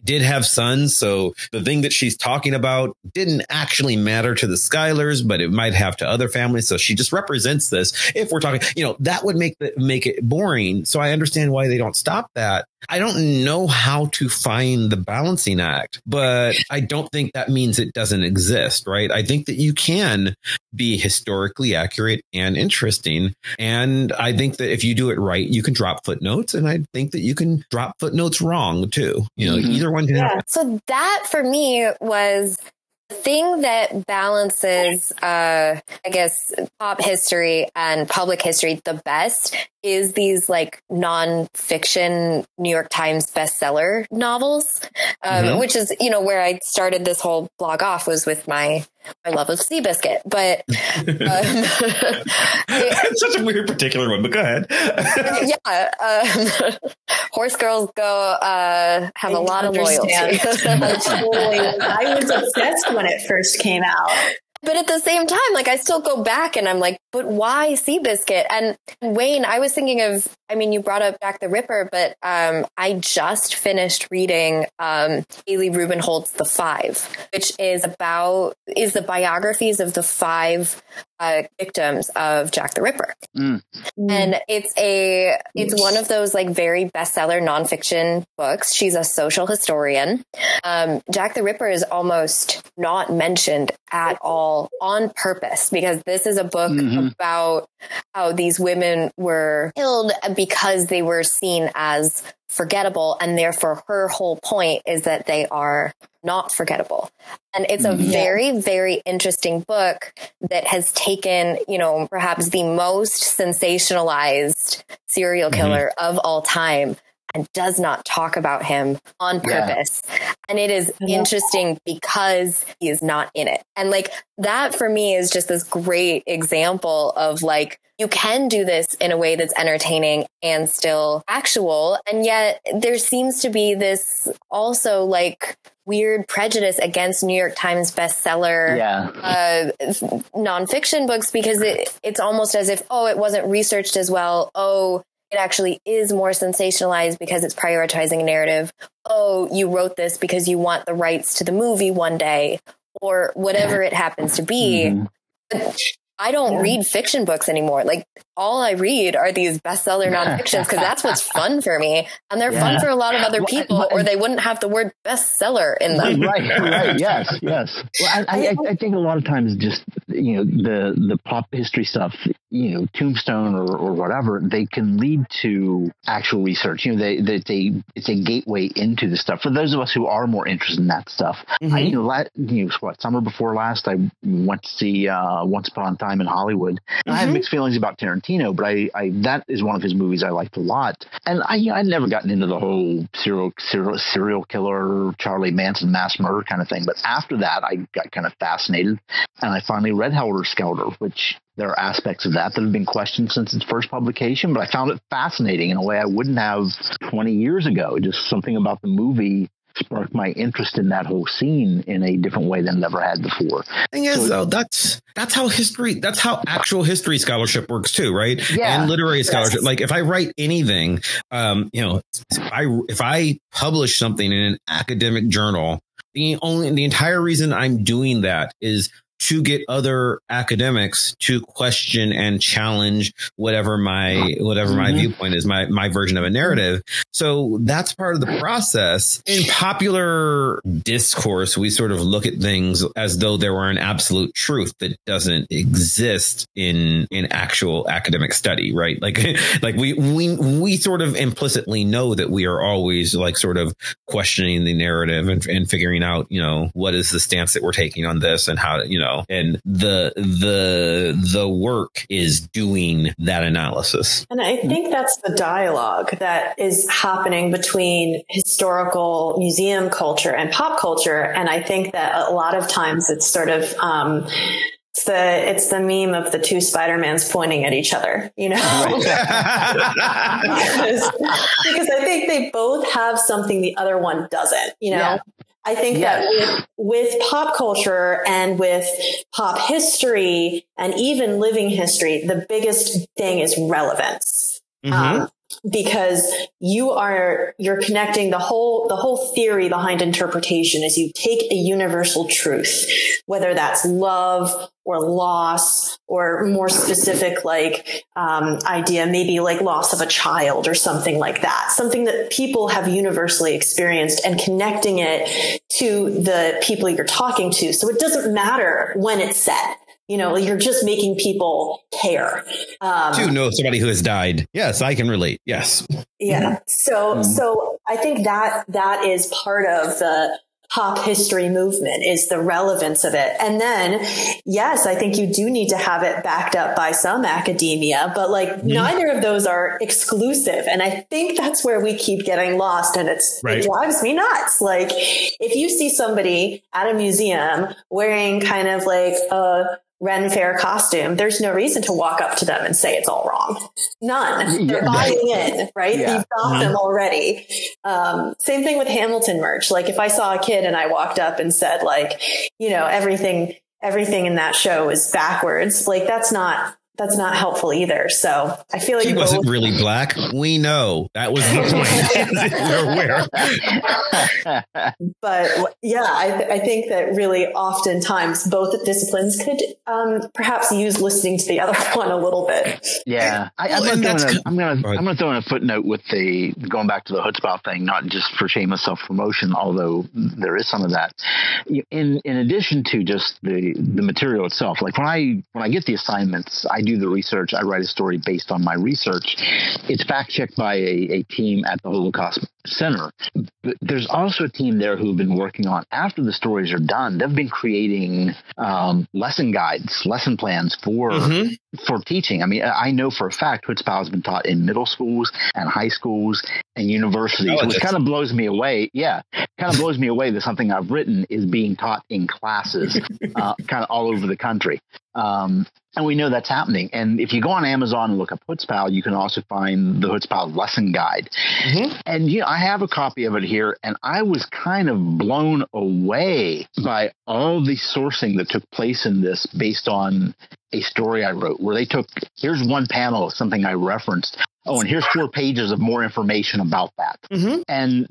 did have sons, so the thing that she's talking about didn't actually matter to the Schuylers, but it might have to other families. So she just represents this. If we're talking, you know, that would make the, make it boring. So I understand why they don't stop that. I don't know how to find the balancing act, but I don't think that means it doesn't exist, right? I think that you can be historically accurate and interesting. And I think that if you do it right, you can drop footnotes. And I think that you can drop footnotes wrong too. You know, mm-hmm. either one can yeah. happen. So that for me was the thing that balances, uh, I guess, pop history and public history the best is these like nonfiction New York Times bestseller novels, um, mm-hmm. which is, you know, where I started this whole blog off was with my, my love of Seabiscuit. But um, it's such a weird particular one, but go ahead. yeah. Um, horse girls go uh, have I a lot understand. of loyalty. I was obsessed when it first came out. But at the same time, like I still go back and I'm like, but why Seabiscuit? And Wayne, I was thinking of, I mean, you brought up Jack the Ripper, but um, I just finished reading um, Hallie Rubenhold's The Five, which is about, is the biographies of the five uh, victims of Jack the Ripper. Mm. And it's a, it's one of those like very bestseller nonfiction books. She's a social historian. Um, Jack the Ripper is almost not mentioned at all on purpose because this is a book mm-hmm. About how these women were killed because they were seen as forgettable. And therefore, her whole point is that they are not forgettable. And it's a yeah. very, very interesting book that has taken, you know, perhaps the most sensationalized serial mm-hmm. killer mm-hmm. of all time and does not talk about him on purpose. Yeah. And it is interesting because he is not in it. And like that for me is just this great example of like, you can do this in a way that's entertaining and still actual. And yet there seems to be this also like weird prejudice against New York Times bestseller yeah. uh, nonfiction books because it, it's almost as if, oh, it wasn't researched as well. Oh, it actually is more sensationalized because it's prioritizing a narrative. Oh, you wrote this because you want the rights to the movie one day or whatever it happens to be. Mm-hmm. I don't yeah. read fiction books anymore. Like all I read are these bestseller nonfictions because that's what's fun for me, and they're yeah. fun for a lot of other people, well, or they wouldn't have the word bestseller in them. Right, right, yes, yes. Well, I, I, I, think a lot of times just you know the the pop history stuff, you know, Tombstone or, or whatever, they can lead to actual research. You know, they, they, they it's a gateway into the stuff for those of us who are more interested in that stuff. Mm-hmm. I, you know, la- you know, what summer before last, I went to see uh, Once Upon a Time in Hollywood. Mm-hmm. I have mixed feelings about Tarantino Tarantino, but I, I that is one of his movies I liked a lot. And I I'd never gotten into the whole serial serial serial killer Charlie Manson mass murder kind of thing. But after that, I got kind of fascinated, and I finally read Helter Skelter, which there are aspects of that that have been questioned since its first publication, but I found it fascinating in a way I wouldn't have 20 years ago. Just something about the movie sparked my interest in that whole scene in a different way than it ever had before. Thing is, so, though, that's that's how history, that's how actual history scholarship works too, right? Yeah, and literary scholarship. Like if I write anything, um, you know, if I if I publish something in an academic journal, the only the entire reason I'm doing that is to get other academics to question and challenge whatever my whatever my mm-hmm. viewpoint is my my version of a narrative. So that's part of the process. In popular discourse we sort of look at things as though there were an absolute truth that doesn't exist in in actual academic study right? Like like we we we sort of implicitly know that we are always like sort of questioning the narrative and, and figuring out you know what is the stance that we're taking on this and how you know know, and the the the work is doing that analysis. And I think that's the dialogue that is happening between historical museum culture and pop culture. And I think that a lot of times it's sort of um, it's the it's the meme of the two Spider-Mans pointing at each other, you know? because, because, I think they both have something the other one doesn't, you know? Yeah. I think yes. that with, with, pop culture and with pop history and even living history, the biggest thing is relevance. Mm-hmm. Um, because you are you're connecting the whole the whole theory behind interpretation is you take a universal truth whether that's love or loss or more specific like um, idea maybe like loss of a child or something like that something that people have universally experienced and connecting it to the people you're talking to so it doesn't matter when it's set you know, you're just making people care. Um, to know somebody who has died. Yes, I can relate. Yes. Yeah. So, mm. so I think that that is part of the pop history movement is the relevance of it. And then, yes, I think you do need to have it backed up by some academia, but like mm. neither of those are exclusive. And I think that's where we keep getting lost and it's, right. it drives me nuts. Like if you see somebody at a museum wearing kind of like a, Ren Fair costume, there's no reason to walk up to them and say it's all wrong. None. They're yeah, buying right. in, right? Yeah. You've got mm-hmm. them already. Um, same thing with Hamilton merch. Like if I saw a kid and I walked up and said like, you know, everything, everything in that show is backwards, like that's not, that's not helpful either. So I feel like he wasn't both- really black. We know that was the point. but yeah, I, th- I, think that really oftentimes both disciplines could um, perhaps use listening to the other one a little bit. Yeah, I, am well, gonna, I'm gonna I'm gonna throw in a footnote with the going back to the chutzpah thing, not just for shameless self promotion, although there is some of that. In in addition to just the the material itself, like when I when I get the assignments, I do do the research, I write a story based on my research. It's fact checked by a, a team at the Holocaust Center. But there's also a team there who've been working on after the stories are done. They've been creating um, lesson guides, lesson plans for mm-hmm. for teaching. I mean, I know for a fact Chutzpah has been taught in middle schools and high schools and universities, oh, which kind of blows me away. Yeah, kind of blows me away that something I've written is being taught in classes, uh, kind of all over the country. Um, and we know that's happening. And if you go on Amazon and look up Chutzpah, you can also find the Chutzpah lesson guide. Mm-hmm. And you know, I have a copy of it here, and I was kind of blown away by all the sourcing that took place in this based on a story I wrote, where they took here's one panel of something I referenced. Oh, and here's four pages of more information about that. Mm-hmm. And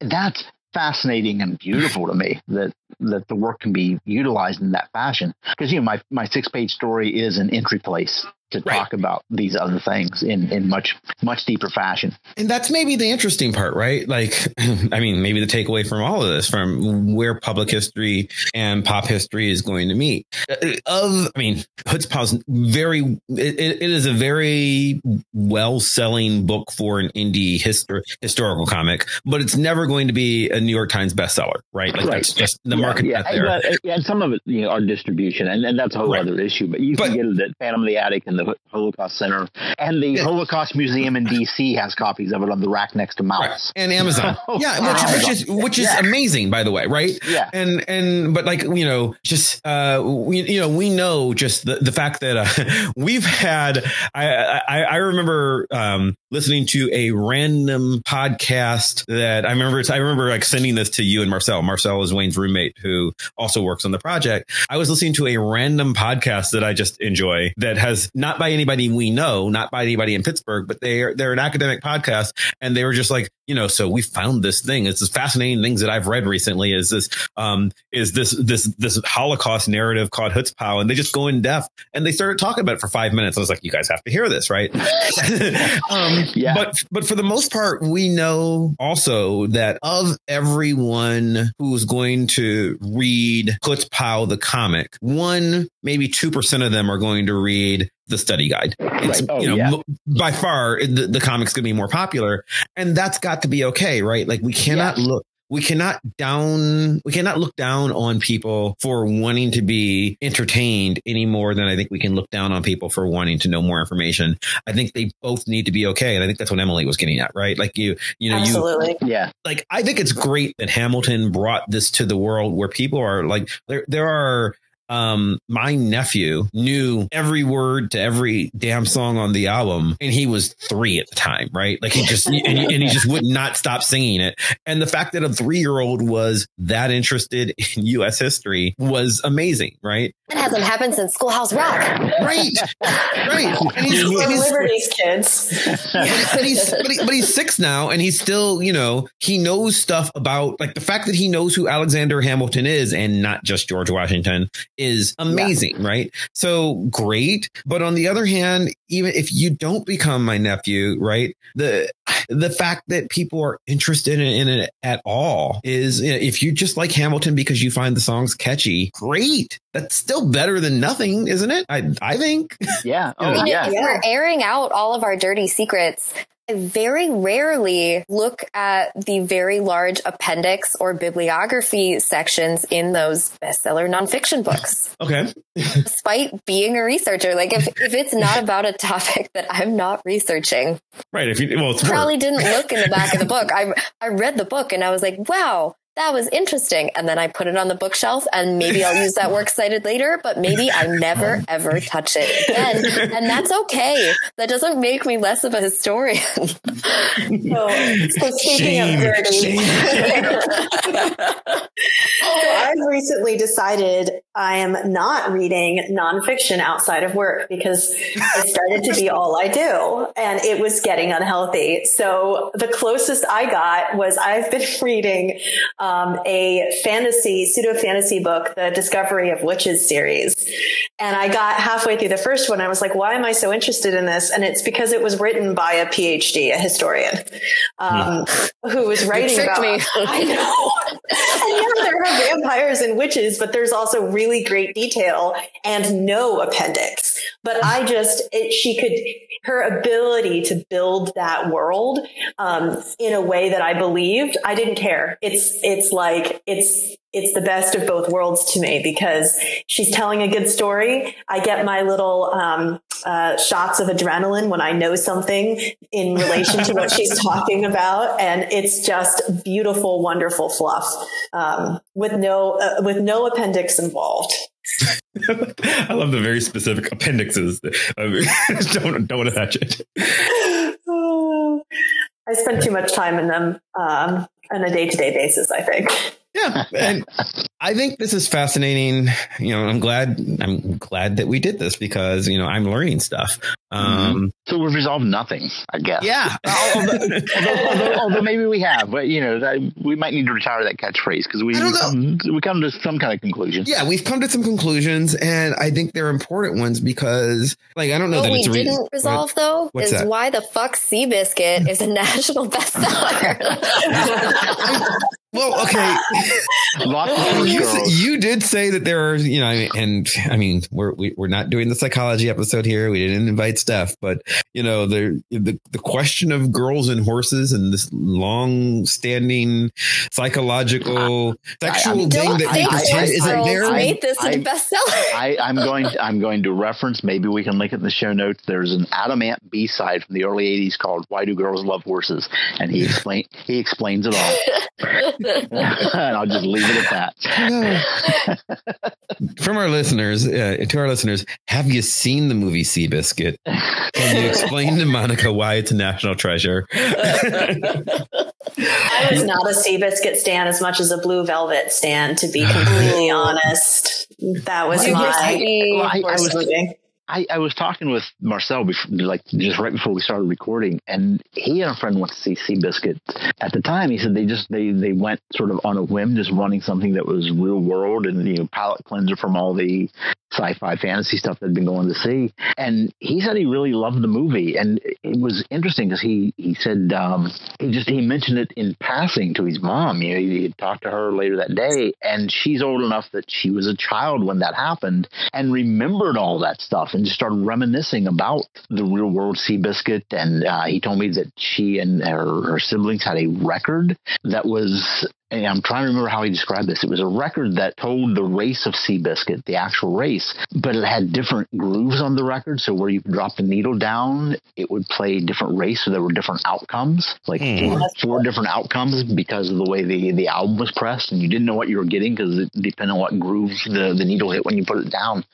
that's fascinating and beautiful to me that that the work can be utilized in that fashion. Because you know my my six page story is an entry place to right. talk about these other things in, in much much deeper fashion. And that's maybe the interesting part, right? Like, I mean, maybe the takeaway from all of this, from where public history and pop history is going to meet. Uh, of, I mean, Chutzpah's very, it, it is a very well selling book for an indie histor- historical comic, but it's never going to be a New York Times bestseller, right? Like right. that's just the market yeah, there. And, and, some of it, you know, our distribution, and, and that's a whole right. other issue. But you can but, get it at Phantom of the Attic and the Holocaust Center, and the yeah. Holocaust Museum in D.C. has copies of it on the rack next to Maus right. and Amazon. yeah, which, which, is which is yeah. amazing, by the way, right? Yeah, and and but like you know, just uh, we you know we know just the the fact that uh, we've had I I, I remember um, listening to a random podcast that I remember I remember like sending this to you and Marcel. Marcel is Wayne's roommate who also works on the project. I was listening to a random podcast that I just enjoy that has not by anybody we know, not by anybody in Pittsburgh, but they're they're an academic podcast and they were just like, you know, so we found this thing. It's this fascinating things that I've read recently is this um is this this this Holocaust narrative called Chutzpah and they just go in depth and they started talking about it for five minutes. I was like, you guys have to hear this, right? um yeah. but but for the most part, we know also that of everyone who's going to read Chutzpah the comic, one, maybe 2% of them are going to read the study guide. It's, right. oh, you know, yeah. by far the, the comic's going to be more popular and that's got to be okay, right? Like we cannot look, we cannot down we cannot look down on people for wanting to be entertained any more than I think we can look down on people for wanting to know more information. I think they both need to be okay. And I think that's what Emily was getting at, right? Like you, you know, Absolutely. you, yeah. Like I think it's great that Hamilton brought this to the world where people are like, there, there are, um, my nephew knew every word to every damn song on the album, and he was three at the time, right? Like he just and, he, and he just would not stop singing it. And the fact that a three year old was that interested in U.S. history was amazing, right? It hasn't happened since Schoolhouse Rock, right? Right. And he's, and he's Liberty's kids, but he's but, he, but he's six now, and he's still, you know, he knows stuff about like the fact that he knows who Alexander Hamilton is, and not just George Washington is amazing, yeah. right? So great. But on the other hand, even if you don't become my nephew, right? The, the fact that people are interested in, in it at all is you know, if you just like Hamilton because you find the songs catchy, great. That's still better than nothing, isn't it? I, I think. Yeah. Oh, yeah. If we're airing out all of our dirty secrets, I very rarely look at the very large appendix or bibliography sections in those bestseller nonfiction books. Okay. Despite being a researcher, like if, if it's not about a topic that I'm not researching, right? If you well, probably didn't look in the back of the book. I I read the book and I was like, wow, that was interesting. And then I put it on the bookshelf and maybe I'll use that works cited later, but maybe I never ever touch it again. And that's okay. That doesn't make me less of a historian. so, so speaking shame, of dirty, so I've recently decided I am not reading nonfiction outside of work because it started to be all I do and it was getting unhealthy. So the closest I got was I've been reading um, Um, a fantasy, pseudo fantasy book, the Discovery of Witches series. And I got halfway through the first one. I was like, why am I so interested in this? And it's because it was written by a PhD, a historian, um, hmm. who was writing about me. I know. and yeah, there are vampires and witches, but there's also really great detail and no appendix. But I just, it, she could, her ability to build that world um, in a way that I believed, I didn't care. It's it's like it's it's the best of both worlds to me because she's telling a good story. I get my little um, uh, shots of adrenaline when I know something in relation to what she's talking about, and it's just beautiful, wonderful fluff um, with no uh, with no appendix involved. I love the very specific appendixes. don't don't want to touch it. I spend too much time in them um, on a day to day basis, I think. Yeah. And I think this is fascinating. You know, I'm glad, I'm glad that we did this because, you know, I'm learning stuff. Um, mm-hmm. So we've resolved nothing, I guess. Yeah. although, although, although, maybe we have, but you know, we might need to retire that catchphrase because we, we come, we come to some kind of conclusion. Yeah. We've come to some conclusions and I think they're important ones because like, I don't know what that we it's didn't re- resolve though What's is that? why the fuck Seabiscuit is a national bestseller. Well, okay. you, you, did say that there are, you know, and I mean, we're we, are we are not doing the psychology episode here. We didn't invite Steph, but you know, the the the question of girls and horses and this long-standing psychological sexual I, thing that you pretend isn't there. Made this a bestseller. I, I'm going. To, I'm going to reference. Maybe we can link it in the show notes. There's an Adam Ant B side from the early '80s called "Why Do Girls Love Horses," and he explain he explains it all. and I'll just leave it at that. From our listeners, uh, to our listeners, have you seen the movie Seabiscuit? Can you explain to Monica why it's a national treasure? I was not a Seabiscuit stand as much as a Blue Velvet stand, to be completely honest. That was my well, I, I was, movie. I, I was talking with Marcel before, like just right before we started recording, and he and a friend went to see Seabiscuit. At the time, he said they just they they went sort of on a whim, just running something that was real world and you know palate cleanser from all the sci-fi fantasy stuff they'd been going to see. And he said he really loved the movie, and it was interesting because he he said um, he just he mentioned it in passing to his mom. You know, he, he talked to her later that day, and she's old enough that she was a child when that happened and remembered all that stuff and just started reminiscing about the real world Seabiscuit. And uh, he told me that she and her, her siblings had a record that was and I'm trying to remember how he described this. It was a record that told the race of Seabiscuit, the actual race, but it had different grooves on the record. So where you drop the needle down, it would play different race. So there were different outcomes, like mm. four, four, different outcomes because of the way the, the album was pressed. And you didn't know what you were getting because it depended on what groove the, the needle hit when you put it down.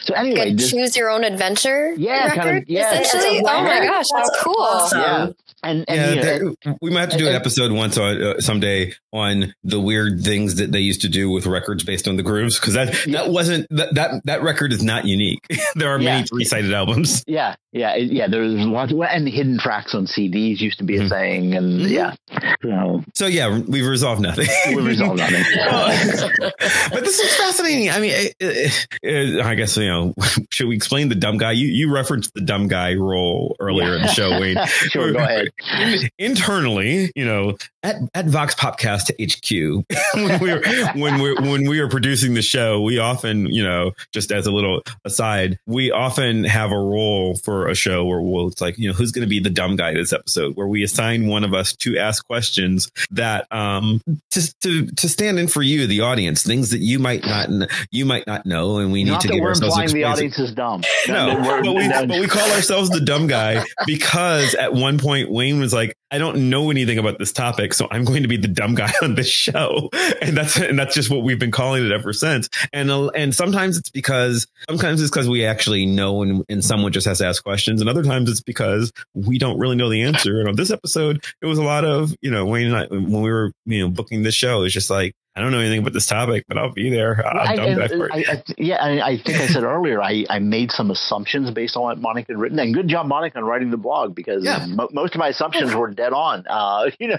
So anyway, like choose your own adventure. Yeah, record, kind of, yeah. Essentially. Oh my gosh, that's cool. Awesome. Yeah. And, and yeah, you know, we might have to do an episode once on, uh, someday on the weird things that they used to do with records based on the grooves because that that wasn't that that that record is not unique. there are many yeah. three sided albums. Yeah, yeah, yeah. There's lots and hidden tracks on CDs used to be a mm-hmm. thing, and mm-hmm. yeah. So, so yeah, we've resolved nothing. we've resolved nothing. but this is fascinating. I mean, it, it, it, I guess you know, should we explain the dumb guy? You you referenced the dumb guy role earlier yeah. in the show, Wayne. sure, go ahead internally, you know, at, at Vox Popcast HQ, when we were when we when we are producing the show, we often, you know, just as a little aside, we often have a role for a show where we'll it's like, you know, who's going to be the dumb guy this episode, where we assign one of us to ask questions that um to to to stand in for you, the audience, things that you might not you might not know, and we need not to give ourselves the audience is dumb. No, but we, but we call ourselves the dumb guy because at one point Wayne was like, I don't know anything about this topic, so I'm going to be the dumb guy on this show, and that's and that's just what we've been calling it ever since. And and sometimes it's because sometimes it's because we actually know, and, and someone just has to ask questions, and other times it's because we don't really know the answer. And on this episode, it was a lot of you know Wayne and I when we were you know booking this show, it's just like I don't know anything about this topic, but I'll be there. I'll I, I, I, yeah, I, think I said earlier I, I made some assumptions based on what Monica had written, and good job, Monica, on writing the blog because yeah. mo- most of my assumptions were dead on. Uh, you know,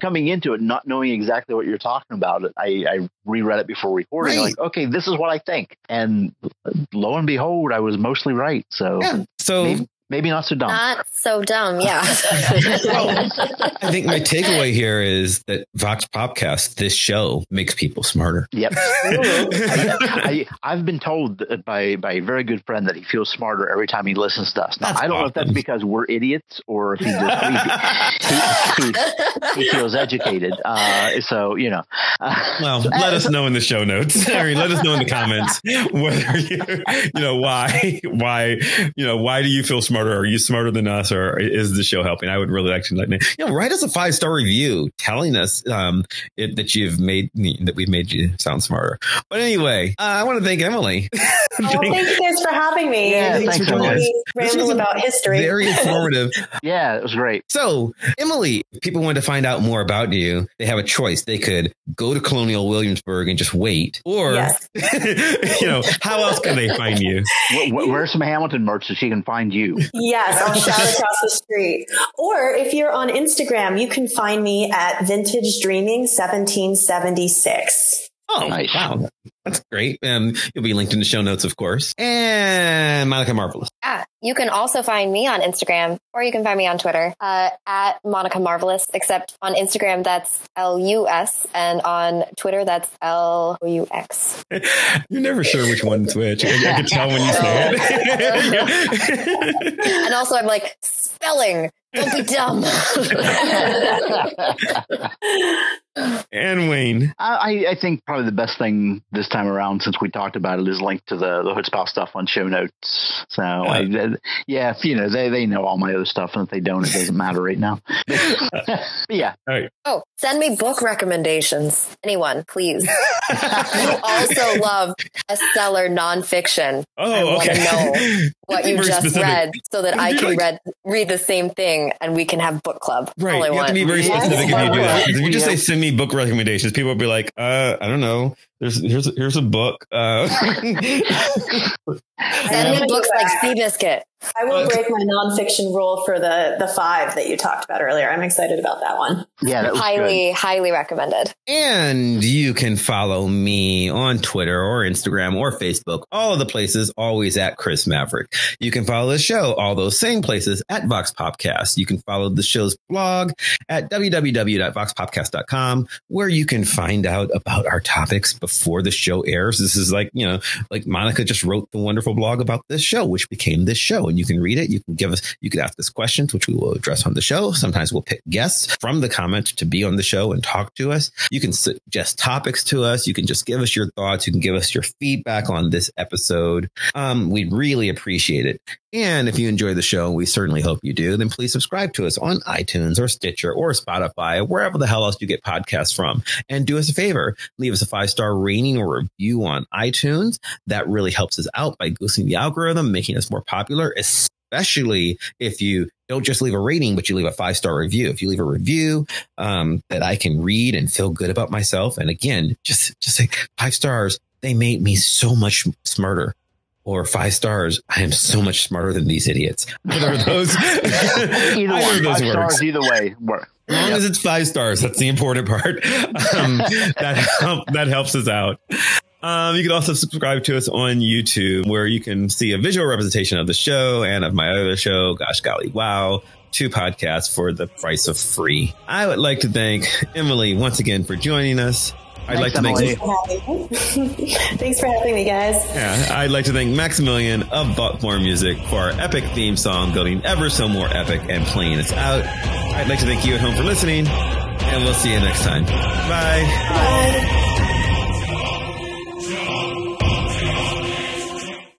coming into it, not knowing exactly what you're talking about, I, I reread it before recording. Right. Like, okay, this is what I think, and lo and behold, I was mostly right. So, yeah. so maybe, maybe not so dumb. Not so dumb, yeah. well, I think my takeaway here is that Vox Popcast, this show, makes people smarter. Yep. I, have been told by by a very good friend that he feels smarter every time he listens to us. Now, I don't awesome. know if that's because we're idiots or if he just he, he, he, feels educated. Uh, so you know. Uh, well, so, let uh, us know in the show notes. I mean, let us know in the comments whether you you know why why you know why do you feel smarter smarter? Are you smarter than us, or is the show helping? I would really like to like, you know, write us a five star review telling us um, it, that you've made that we've made you sound smarter. But anyway, uh, I want to thank Emily. oh, thank you guys for having me. Yeah, thanks, thanks for me. Ramble about history. Very informative. yeah, it was great. So, Emily, people want to find out more about you. They have a choice. They could go to Colonial Williamsburg and just wait, or yes. you know, how else can they find you? Where's some Hamilton merch so she can find you? Yes, I'll shout across the street. Or if you're on Instagram, you can find me at Vintage Dreaming 1776. Oh, nice. wow. That's great. And you'll be linked in the show notes, of course. And Monica Marvelous. Ah, You can also find me on Instagram or you can find me on Twitter uh, at Monica Marvelous, except on Instagram, that's L U S, and on Twitter, that's L U X. You're never sure which one's which. I, I can tell when you say it. and also, I'm like, spelling. Don't be dumb. and Wayne. I, I think probably the best thing this time around, since we talked about it, is linked to the the Chutzpah stuff on show notes. So uh, I, yeah, if, you know they they know all my other stuff, and if they don't, it doesn't matter right now. yeah. Right. Oh, send me book recommendations, anyone, please. you also love bestseller nonfiction. Oh, I want to know what you just specific. read, so that I can like, read read the same thing, and we can have book club. Right. you want. have to be very specific yes. if you do that. If you just say send me book recommendations, people would be like, uh, I don't know. There's here's here's a book. Uh, send me books like Seabiscuit. I will break my nonfiction rule for the the five that you talked about earlier. I'm excited about that one. Yeah, that highly good. highly recommended. And you can follow me on Twitter or Instagram or Facebook, all of the places, always at Chris Maverick. You can follow the show, all those same places at Vox Popcast. You can follow the show's blog at www.voxpopcast.com, where you can find out about our topics before the show airs. This is like you know, like Monica just wrote the wonderful blog about this show, which became this show and you can read it. You can give us, you can ask us questions, which we will address on the show. Sometimes we'll pick guests from the comments to be on the show and talk to us. You can suggest topics to us. You can just give us your thoughts. You can give us your feedback on this episode. Um, we'd really appreciate it. And if you enjoy the show, we certainly hope you do, then please subscribe to us on iTunes or Stitcher or Spotify, wherever the hell else you get podcasts from. And do us a favor, leave us a five star rating or review on iTunes. That really helps us out by boosting the algorithm, making us more popular, especially if you don't just leave a rating, but you leave a five star review. If you leave a review um, that I can read and feel good about myself, and again, just just say five stars, they made me so much smarter or five stars. I am so much smarter than these idiots. Either those, either, one, those five stars, either way. Work. As long yep. as it's five stars, that's the important part. Um, that help, that helps us out. Um, you can also subscribe to us on YouTube, where you can see a visual representation of the show and of my other show. Gosh, golly, wow! Two podcasts for the price of free. I would like to thank Emily once again for joining us. I'd like to thank. Thanks for having me, guys. Yeah, I'd like to thank Maximilian of Buckmore Music for our epic theme song, building ever so more epic and playing us out. I'd like to thank you at home for listening, and we'll see you next time. Bye. Bye.